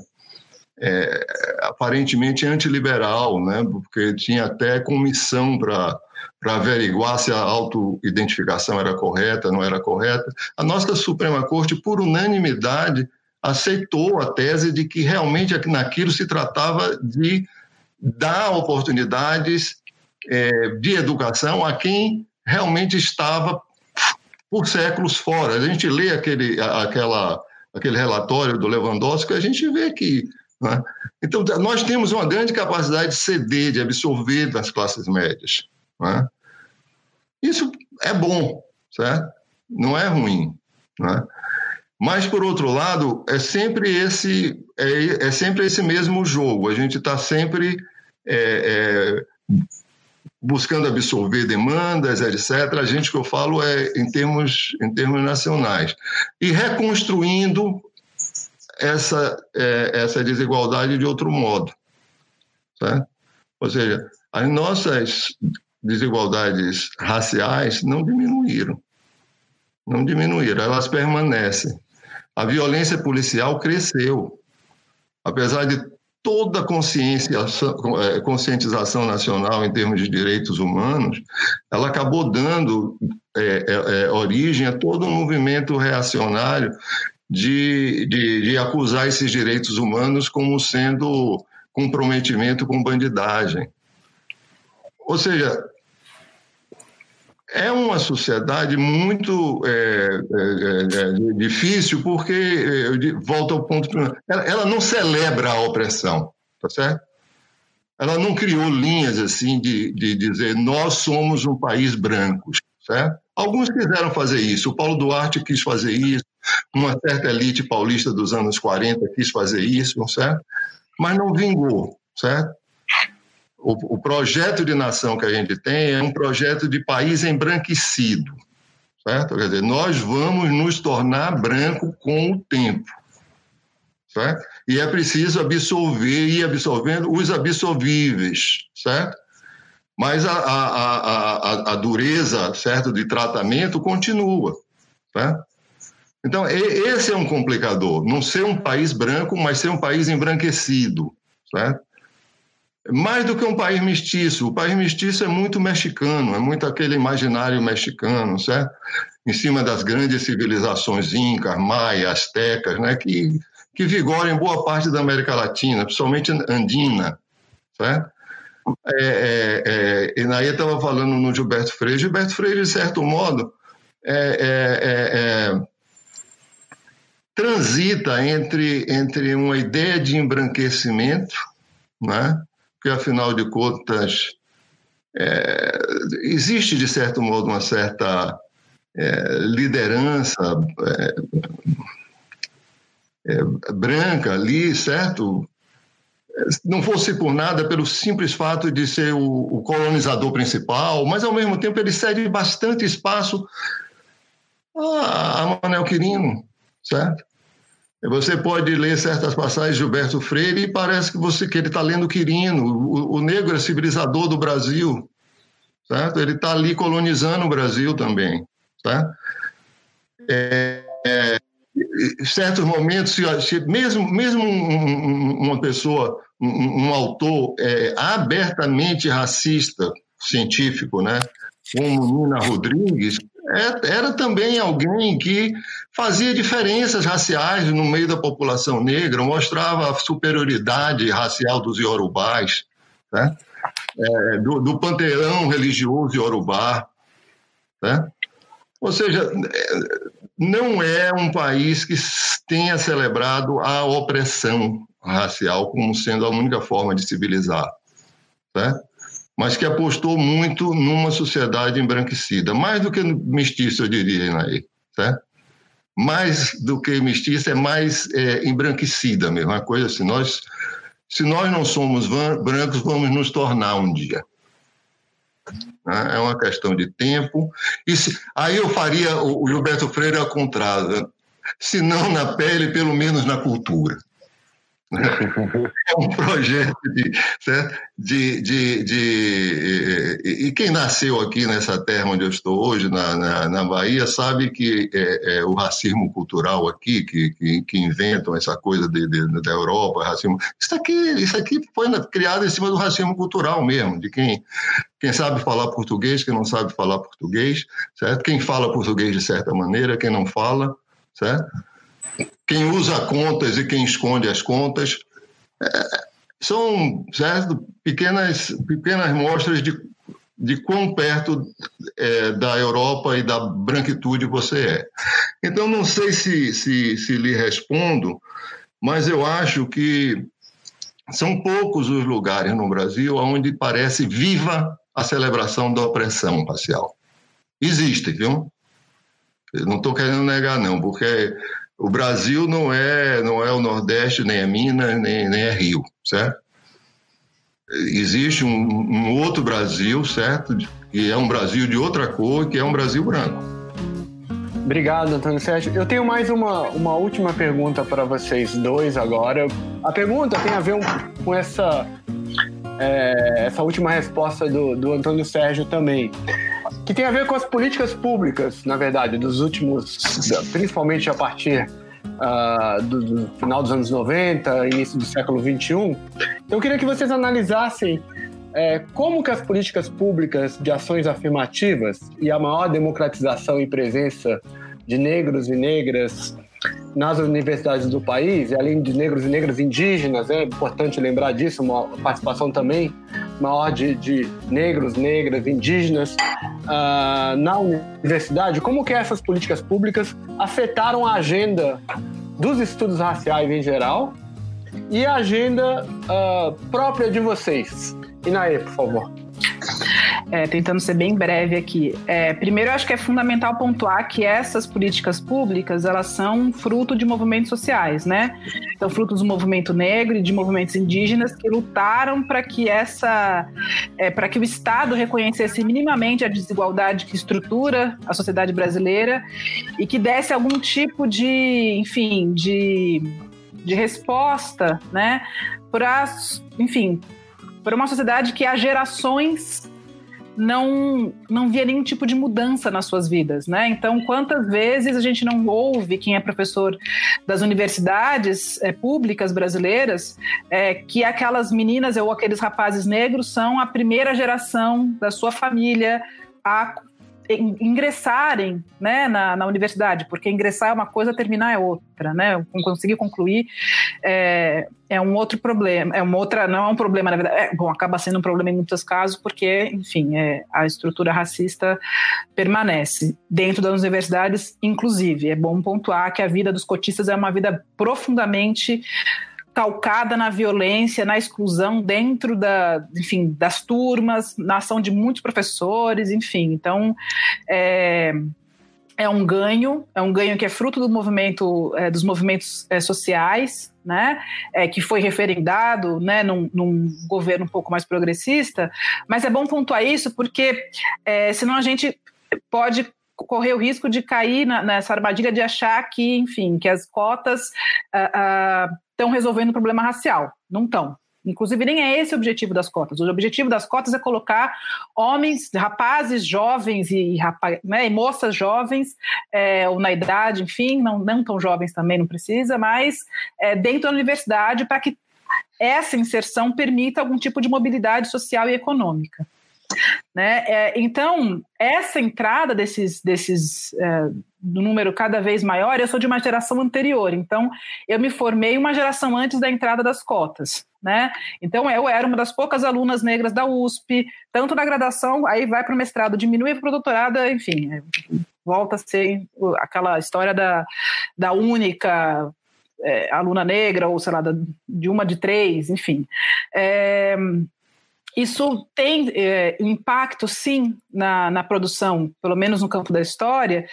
é, aparentemente antiliberal, né? porque tinha até comissão para para averiguar se a autoidentificação era correta, não era correta. A nossa Suprema Corte, por unanimidade, aceitou a tese de que realmente naquilo se tratava de dar oportunidades é, de educação a quem realmente estava por séculos fora. A gente lê aquele, aquela, aquele relatório do Lewandowski, a gente vê que. Né? Então, nós temos uma grande capacidade de ceder, de absorver das classes médias. Né? Isso é bom, certo? Não é ruim. Né? Mas, por outro lado, é sempre esse, é, é sempre esse mesmo jogo. A gente está sempre é, é, buscando absorver demandas, etc. A gente que eu falo é em termos, em termos nacionais. E reconstruindo essa, é, essa desigualdade de outro modo. Certo? Ou seja, as nossas desigualdades raciais não diminuíram. Não diminuíram, elas permanecem a violência policial cresceu. Apesar de toda a é, conscientização nacional em termos de direitos humanos, ela acabou dando é, é, é, origem a todo um movimento reacionário de, de, de acusar esses direitos humanos como sendo comprometimento com bandidagem. Ou seja, é uma sociedade muito é, é, é, é difícil, porque, é, volta ao ponto ela, ela, não celebra a opressão, tá certo? Ela não criou linhas assim de, de dizer nós somos um país branco, certo? Alguns quiseram fazer isso, o Paulo Duarte quis fazer isso, uma certa elite paulista dos anos 40 quis fazer isso, certo? Mas não vingou, certo? O, o projeto de nação que a gente tem é um projeto de país embranquecido, certo? Quer dizer, nós vamos nos tornar branco com o tempo, certo? E é preciso absorver e absorvendo os absorvíveis, certo? Mas a, a, a, a, dureza, certo, de tratamento continua, certo? Então, esse é um complicador, não ser um país branco, mas ser um país embranquecido, certo? Mais do que um país mestiço. O país mestiço é muito mexicano, é muito aquele imaginário mexicano, certo? Em cima das grandes civilizações incas, maia, astecas, né? Que, que vigoram em boa parte da América Latina, principalmente andina, certo? É, é, é, e naí estava falando no Gilberto Freire. Gilberto Freire, de certo modo, é, é, é, transita entre, entre uma ideia de embranquecimento, né? Porque afinal de contas é, existe de certo modo uma certa é, liderança é, é branca ali, certo? Não fosse por nada pelo simples fato de ser o, o colonizador principal, mas ao mesmo tempo ele cede bastante espaço a, a Manuel Quirino, certo? Você pode ler certas passagens de Gilberto Freire e parece que você que ele está lendo Quirino. O, o, negro é civilizador do Brasil, certo? Ele está ali colonizando o Brasil também, tá? É, é, em certos momentos, se, mesmo mesmo um, uma pessoa, um, um autor é, abertamente racista, científico, né? Como Nina Rodrigues, era também alguém que fazia diferenças raciais no meio da população negra, mostrava a superioridade racial dos iorubás, né? é, do, do, panteão religioso iorubá. Né? Ou seja, não é um país que tenha celebrado a opressão racial como sendo a única forma de civilizar. Né? Mas que apostou muito numa sociedade embranquecida, mais do que mestiço, eu diria, Inaí, certo? Mais do que mestiça, é mais é, embranquecida mesmo, uma coisa assim. Nós, se nós não somos brancos, vamos nos tornar um dia. Né? É uma questão de tempo. E se, aí eu faria o, Gilberto Freire ao contrário, se não na pele, pelo menos na cultura. É um projeto de, certo? de, de, de, E quem nasceu aqui nessa terra onde eu estou hoje, na, na, na Bahia, sabe que é, é, o racismo cultural aqui, que, que, que inventam essa coisa de, de, da Europa, racismo. Isso aqui, isso aqui foi criado em cima do racismo cultural mesmo, de quem, quem sabe falar português, quem não sabe falar português, certo? Quem fala português de certa maneira, quem não fala, certo? Quem usa contas e quem esconde as contas. É, são certo? Pequenas, pequenas mostras de, de quão perto é, da Europa e da branquitude você é. Então, não sei se, se, se lhe respondo, mas eu acho que são poucos os lugares no Brasil onde parece viva a celebração da opressão racial. Existe, viu? Eu não estou querendo negar, não, porque o Brasil não é, não é o Nordeste, nem é Minas, nem, nem é Rio, certo? Existe um, um outro Brasil, certo? Que é um Brasil de outra cor, que é um Brasil branco. Obrigado, Antônio Sérgio. Eu tenho mais uma, uma última pergunta para vocês dois agora. A pergunta tem a ver um, com essa, é, essa última resposta do, do Antônio Sérgio também que tem a ver com as políticas públicas, na verdade, dos últimos, principalmente a partir uh, do, do, final dos anos 90, início do século 21. Então, eu queria que vocês analisassem é, como que as políticas públicas de ações afirmativas e a maior democratização e presença de negros e negras nas universidades do país, além de negros e negras indígenas, é importante lembrar disso, uma participação também maior de, de negros, negras, indígenas uh, na universidade, como que essas políticas públicas afetaram a agenda dos estudos raciais em geral e a agenda uh, própria de vocês. Inaê, por favor. É, tentando ser bem breve aqui. É, primeiro, eu acho que é fundamental pontuar que essas políticas públicas elas são fruto de movimentos sociais, né? São frutos do movimento negro e de movimentos indígenas que lutaram para que essa, é, para que o Estado reconhecesse minimamente a desigualdade que estrutura a sociedade brasileira e que desse algum tipo de, enfim, de, de resposta, né? Para, enfim, para uma sociedade que há gerações não não via nenhum tipo de mudança nas suas vidas, né? Então, quantas vezes a gente não ouve quem é professor das universidades é, públicas brasileiras é, que aquelas meninas ou aqueles rapazes negros são a primeira geração da sua família a ingressarem né, na, na, universidade, porque ingressar é uma coisa, terminar é outra, né? Conseguir concluir é, é um outro problema, é uma outra, não é um problema, na verdade, é, bom, acaba sendo um problema em muitos casos, porque, enfim, é, a estrutura racista permanece dentro das universidades, inclusive. É bom pontuar que a vida dos cotistas é uma vida profundamente calcada na violência, na exclusão dentro da, enfim, das turmas, na ação de muitos professores, enfim. Então, é, é um ganho, é um ganho que é fruto do movimento, é, dos movimentos é, sociais, né, é, que foi referendado, né, num, num, governo um pouco mais progressista, mas é bom pontuar isso porque é, senão a gente pode correr o risco de cair na, nessa armadilha de achar que, enfim, que as cotas estão uh, uh, resolvendo o problema racial. Não estão. Inclusive, nem é esse o objetivo das cotas. O objetivo das cotas é colocar homens, rapazes jovens e, rapaz, né, e moças jovens, é, ou na idade, enfim, não, não tão jovens também, não precisa, mas é, dentro da universidade para que essa inserção permita algum tipo de mobilidade social e econômica. Né? É, então, essa entrada desses, desses é, do número cada vez maior, eu sou de uma geração anterior, então eu me formei uma geração antes da entrada das cotas. Né? Então eu era uma das poucas alunas negras da USP, tanto na graduação, aí vai para o mestrado, diminui para o doutorado, enfim, é, volta a ser aquela história da, da única é, aluna negra, ou sei lá, de uma de três, enfim. É, isso tem é, impacto, sim, na, na produção, pelo menos no campo da história,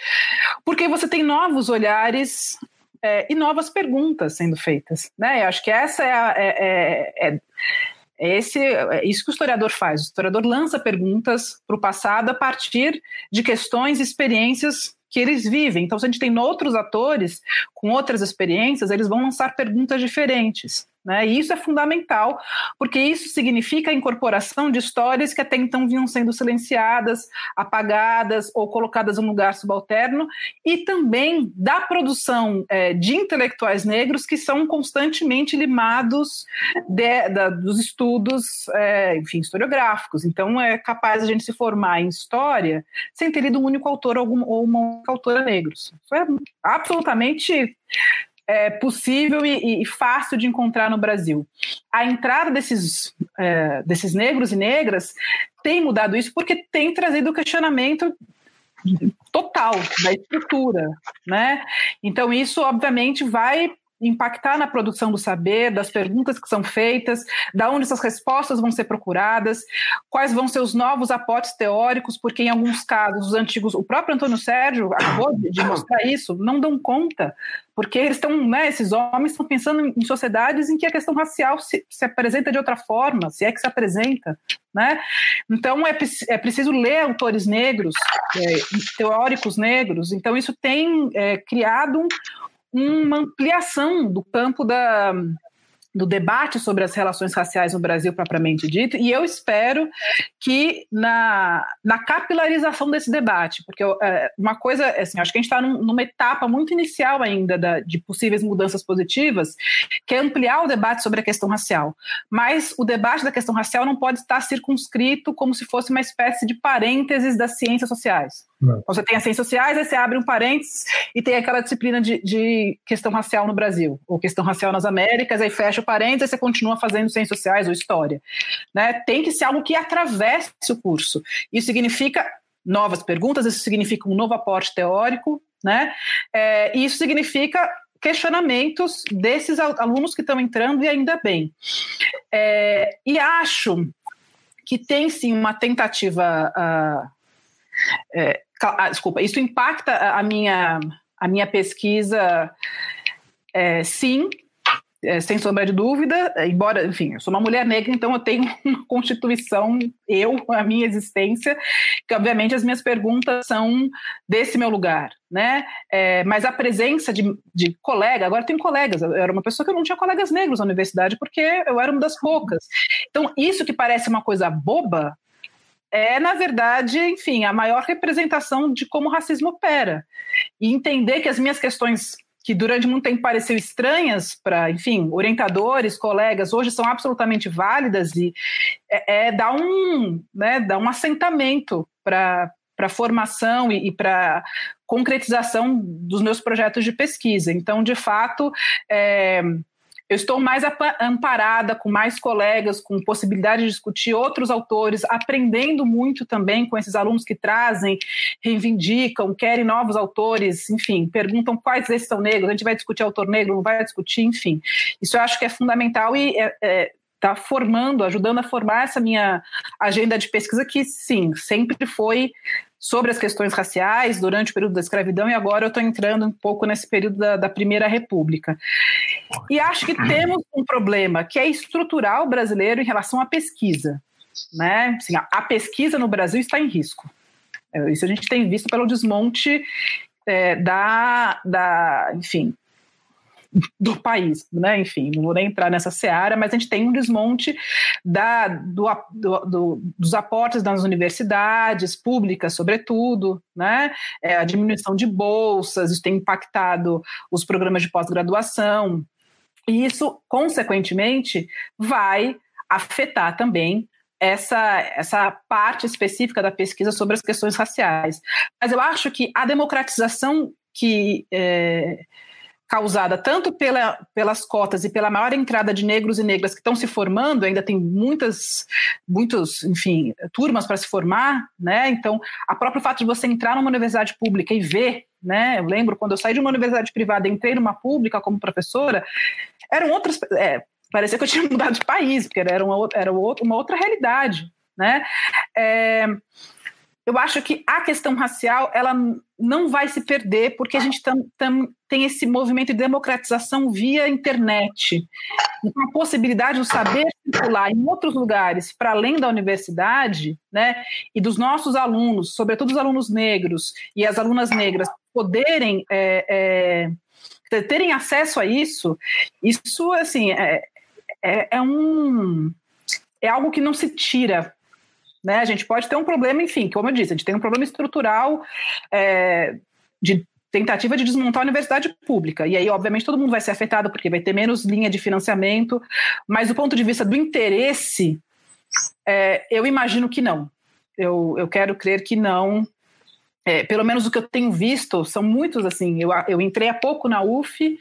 porque você tem novos olhares é, e novas perguntas sendo feitas. Né? Eu acho que essa é, a, é, é, é, é esse, é isso que o historiador faz. O historiador lança perguntas para o passado a partir de questões e experiências que eles vivem. Então, se a gente tem outros atores com outras experiências, eles vão lançar perguntas diferentes. Né? E isso é fundamental, porque isso significa a incorporação de histórias que até então vinham sendo silenciadas, apagadas ou colocadas em um lugar subalterno, e também da produção é, de intelectuais negros que são constantemente limados de, da, dos estudos, é, enfim, historiográficos. Então, é capaz a gente se formar em história sem ter lido um único autor ou, algum, ou uma única autora negros. Isso é absolutamente é, possível e, e, fácil de encontrar no Brasil. A entrada desses, é, desses negros e negras tem mudado isso porque tem trazido questionamento total da estrutura, né? Então isso obviamente vai impactar na produção do saber, das perguntas que são feitas, da onde essas respostas vão ser procuradas, quais vão ser os novos aportes teóricos, porque em alguns casos os antigos, o próprio Antônio Sérgio acabou de mostrar isso, não dão conta, porque eles estão, né, esses homens estão pensando em sociedades em que a questão racial se, se apresenta de outra forma, se é que se apresenta, né? Então é, é preciso ler autores negros, é, teóricos negros, então isso tem é, criado uma ampliação do campo da, do debate sobre as relações raciais no Brasil propriamente dito, e eu espero que na, na capilarização desse debate, porque é, uma coisa, assim, acho que a gente está num, numa etapa muito inicial ainda da, de possíveis mudanças positivas, que é ampliar o debate sobre a questão racial, mas o debate da questão racial não pode estar circunscrito como se fosse uma espécie de parênteses das ciências sociais. Não. Você tem as ciências sociais, aí você abre um parênteses e tem aquela disciplina de, de, questão racial no Brasil, ou questão racial nas Américas, aí fecha o parênteses e você continua fazendo ciências sociais ou história. Né? Tem que ser algo que atravesse o curso. Isso significa novas perguntas, isso significa um novo aporte teórico, né? É, e isso significa questionamentos desses alunos que estão entrando, e ainda bem. É, e acho que tem sim uma tentativa. Uh, ah, desculpa, isso impacta a minha, a minha pesquisa, é, sim, é, sem sombra de dúvida, embora, enfim, eu sou uma mulher negra, então eu tenho uma constituição, eu, a minha existência, que obviamente as minhas perguntas são desse meu lugar, né? É, mas a presença de, de colega, agora tem colegas, eu era uma pessoa que eu não tinha colegas negros na universidade, porque eu era uma das poucas. Então, isso que parece uma coisa boba, é, na verdade, enfim, a maior representação de como o racismo opera. E entender que as minhas questões que durante muito tempo pareciam estranhas para, enfim, orientadores, colegas, hoje são absolutamente válidas e é, é um, né, dar um assentamento para para formação e, e para concretização dos meus projetos de pesquisa. Então, de fato, é, eu estou mais amparada com mais colegas, com possibilidade de discutir outros autores, aprendendo muito também com esses alunos que trazem, reivindicam, querem novos autores, enfim, perguntam quais desses são negros, a gente vai discutir autor negro, não vai discutir, enfim. Isso eu acho que é fundamental e é, é, está formando, ajudando a formar essa minha agenda de pesquisa, que sim, sempre foi sobre as questões raciais durante o período da escravidão e agora eu estou entrando um pouco nesse período da, da, Primeira República. E acho que temos um problema que é estrutural brasileiro em relação à pesquisa. Né? Assim, a, pesquisa no Brasil está em risco. É, isso a gente tem visto pelo desmonte é, da, da, enfim, do país, né? Enfim, não vou nem entrar nessa seara, mas a gente tem um desmonte da, do, do, do, dos aportes das universidades públicas, sobretudo, né? É, a diminuição de bolsas, isso tem impactado os programas de pós-graduação, e isso, consequentemente, vai afetar também essa, essa parte específica da pesquisa sobre as questões raciais. Mas eu acho que a democratização que é, causada tanto pela, pelas cotas e pela maior entrada de negros e negras que estão se formando, ainda tem muitas, muitos, enfim, turmas para se formar, né? Então, a próprio fato de você entrar numa universidade pública e ver, né? Eu lembro quando eu saí de uma universidade privada entrei numa pública como professora, eram outras, é, parecia que eu tinha mudado de país, porque era uma, era uma outra realidade, né? É, eu acho que a questão racial ela não vai se perder porque a gente tam, tam, tem esse movimento de democratização via internet. Então, a possibilidade do saber circular em outros lugares, para além da universidade, né, e dos nossos alunos, sobretudo os alunos negros e as alunas negras, poderem é, é, terem acesso a isso, isso assim é, é, é um é algo que não se tira né? A gente pode ter um problema, enfim, como eu disse, a gente tem um problema estrutural é, de tentativa de desmontar a universidade pública. E aí, obviamente, todo mundo vai ser afetado porque vai ter menos linha de financiamento, mas do ponto de vista do interesse, é, eu imagino que não. Eu, eu quero crer que não. É, pelo menos o que eu tenho visto, são muitos assim. Eu, eu entrei há pouco na UF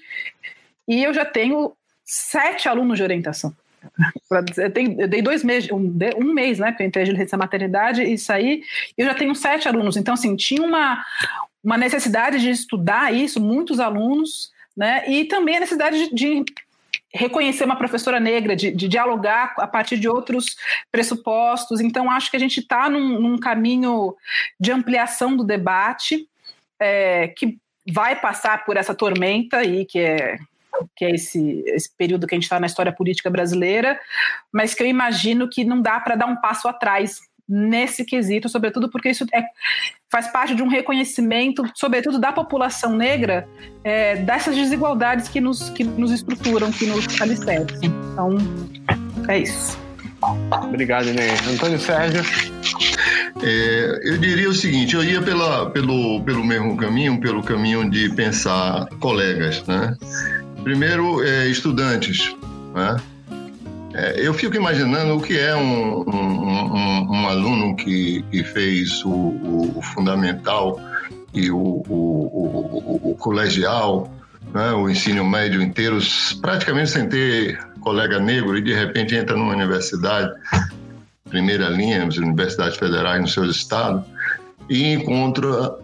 e eu já tenho sete alunos de orientação. Eu, tenho, eu dei dois meses, um, um, mês, né? Porque eu entrei de maternidade e saí, eu já tenho sete alunos. Então, assim, tinha uma, uma necessidade de estudar isso, muitos alunos, né? E também a necessidade de, de reconhecer uma professora negra, de, de, dialogar a partir de outros pressupostos. Então, acho que a gente está num, num, caminho de ampliação do debate é, que vai passar por essa tormenta aí, que é que é esse, esse período que a gente está na história política brasileira, mas que eu imagino que não dá para dar um passo atrás nesse quesito, sobretudo porque isso é, faz parte de um reconhecimento, sobretudo da população negra, é, dessas desigualdades que nos, que nos estruturam, que nos alicerçam. Então, é isso. Obrigado, Inês. Antônio Sérgio. É, eu diria o seguinte, eu ia pela, pelo, pelo mesmo caminho, pelo caminho de pensar colegas, né? Primeiro, é, estudantes. Né? É, eu fico imaginando o que é um, um, um, um aluno que, que fez o, o, fundamental e o, o, o colegial, né? o ensino médio inteiro, praticamente sem ter colega negro, e de repente entra numa universidade, primeira linha, nas universidades federais nos seus estados, e encontra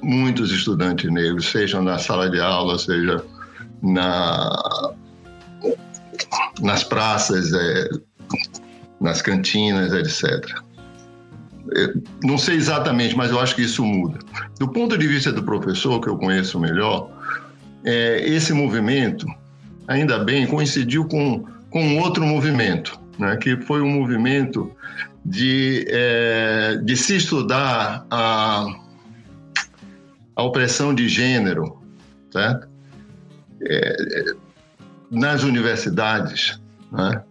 muitos estudantes negros, seja na sala de aula, seja na, nas praças, é, nas cantinas, etc. Eu não sei exatamente, mas eu acho que isso muda. Do ponto de vista do professor, que eu conheço melhor, é, esse movimento, ainda bem, coincidiu com, com outro movimento, né, que foi um movimento de, é, de se estudar a, a opressão de gênero, certo? É, nas universidades. Né?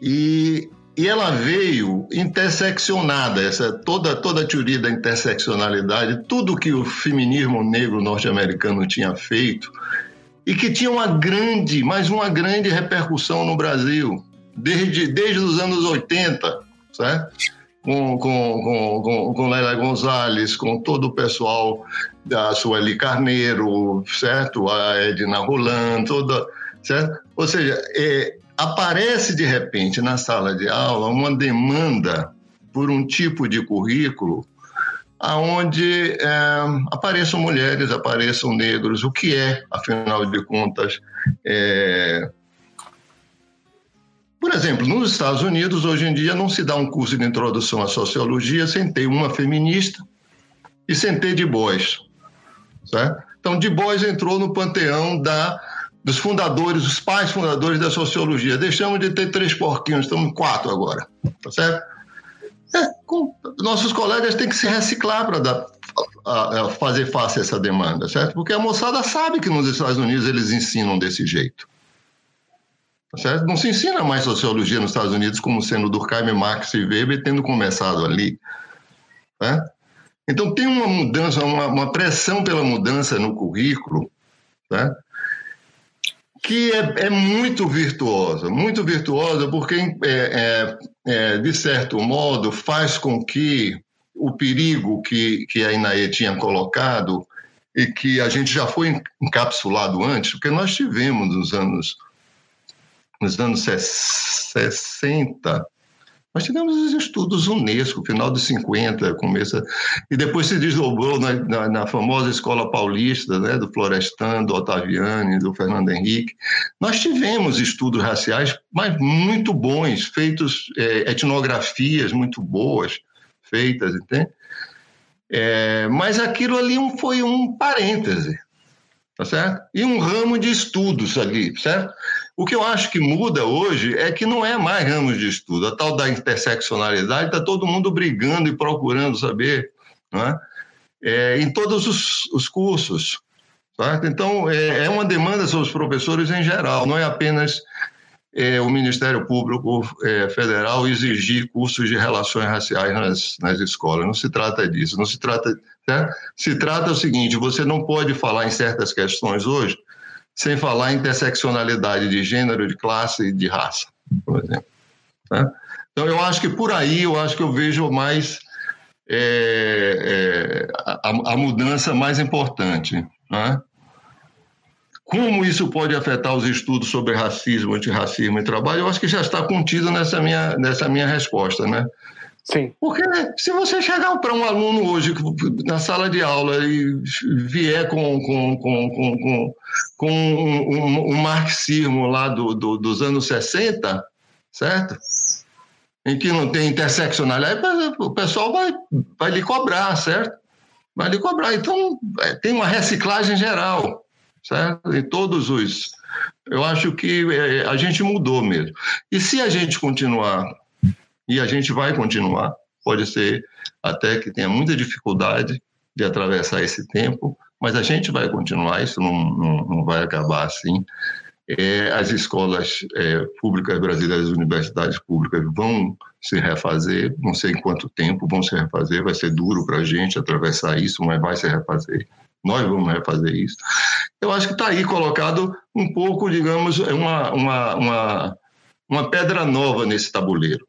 E, e ela veio interseccionada, essa, toda, toda a teoria da interseccionalidade, tudo que o feminismo negro norte-americano tinha feito, e que tinha uma grande, mas uma grande repercussão no Brasil, desde, desde os anos 80, certo? Com, com, com, com Leila Gonzalez, com todo o pessoal da Sueli Carneiro, certo? A Edna Roland, toda, certo? Ou seja, é, aparece de repente na sala de aula uma demanda por um tipo de currículo aonde é, apareçam mulheres, apareçam negros, o que é, afinal de contas, é... Por exemplo, nos Estados Unidos, hoje em dia, não se dá um curso de introdução à sociologia sem ter uma feminista e sem ter de Bois. Certo? Então, de Bois entrou no panteão da, dos fundadores, os pais fundadores da sociologia. Deixamos de ter três porquinhos, estamos quatro agora. Tá certo? É, com, nossos colegas têm que se reciclar para fazer face a essa demanda, certo? Porque a moçada sabe que nos Estados Unidos eles ensinam desse jeito. Certo? Não se ensina mais sociologia nos Estados Unidos como sendo Durkheim, Marx e Weber tendo começado ali. Né? Então tem uma mudança, uma, uma, pressão pela mudança no currículo, né? que é, é, muito virtuosa, muito virtuosa, porque, é, é, é, de certo modo, faz com que o perigo que, que a Inaê tinha colocado e que a gente já foi encapsulado antes, porque nós tivemos nos anos, nos anos 60, nós tivemos os estudos Unesco, final dos 50, começo, e depois se desdobrou na, na, na, famosa escola paulista, né, do Florestan, do Ottaviani, do Fernando Henrique. Nós tivemos estudos raciais, mas muito bons, feitos, é, etnografias muito boas feitas, entende? É, mas aquilo ali foi um parêntese, tá certo? E um ramo de estudos ali, certo? O que eu acho que muda hoje é que não é mais ramos de estudo. A tal da interseccionalidade está todo mundo brigando e procurando saber, não é? Em todos os, os cursos. Então, é, é, uma demanda sobre os professores em geral, não é apenas é, o Ministério Público é, Federal exigir cursos de relações raciais nas, nas escolas. Não se trata disso. Não se trata. Né? Se trata o seguinte: você não pode falar em certas questões hoje sem falar em interseccionalidade de gênero, de classe e de raça, por exemplo. Né? Então, eu acho que por aí, eu acho que eu vejo mais é, é, a, a, mudança mais importante. Né? Como isso pode afetar os estudos sobre racismo, antirracismo e trabalho, eu acho que já está contido nessa minha, nessa minha resposta, né? Sim. Porque se você chegar para um aluno hoje na sala de aula e vier com, com, com, com, com um, um, um, marxismo lá do, do, dos anos 60, certo? Em que não tem interseccionalidade, o pessoal vai, vai lhe cobrar, certo? Vai lhe cobrar. Então, é, tem uma reciclagem geral, certo? Em todos os. Eu acho que é, a gente mudou mesmo. E se a gente continuar e a gente vai continuar. Pode ser até que tenha muita dificuldade de atravessar esse tempo, mas a gente vai continuar, isso não, não, não vai acabar assim. É, as escolas é, públicas brasileiras, as universidades públicas vão se refazer, não sei em quanto tempo vão se refazer, vai ser duro para a gente atravessar isso, mas vai se refazer. Nós vamos refazer isso. Eu acho que está aí colocado um pouco, digamos, uma, uma, uma, uma pedra nova nesse tabuleiro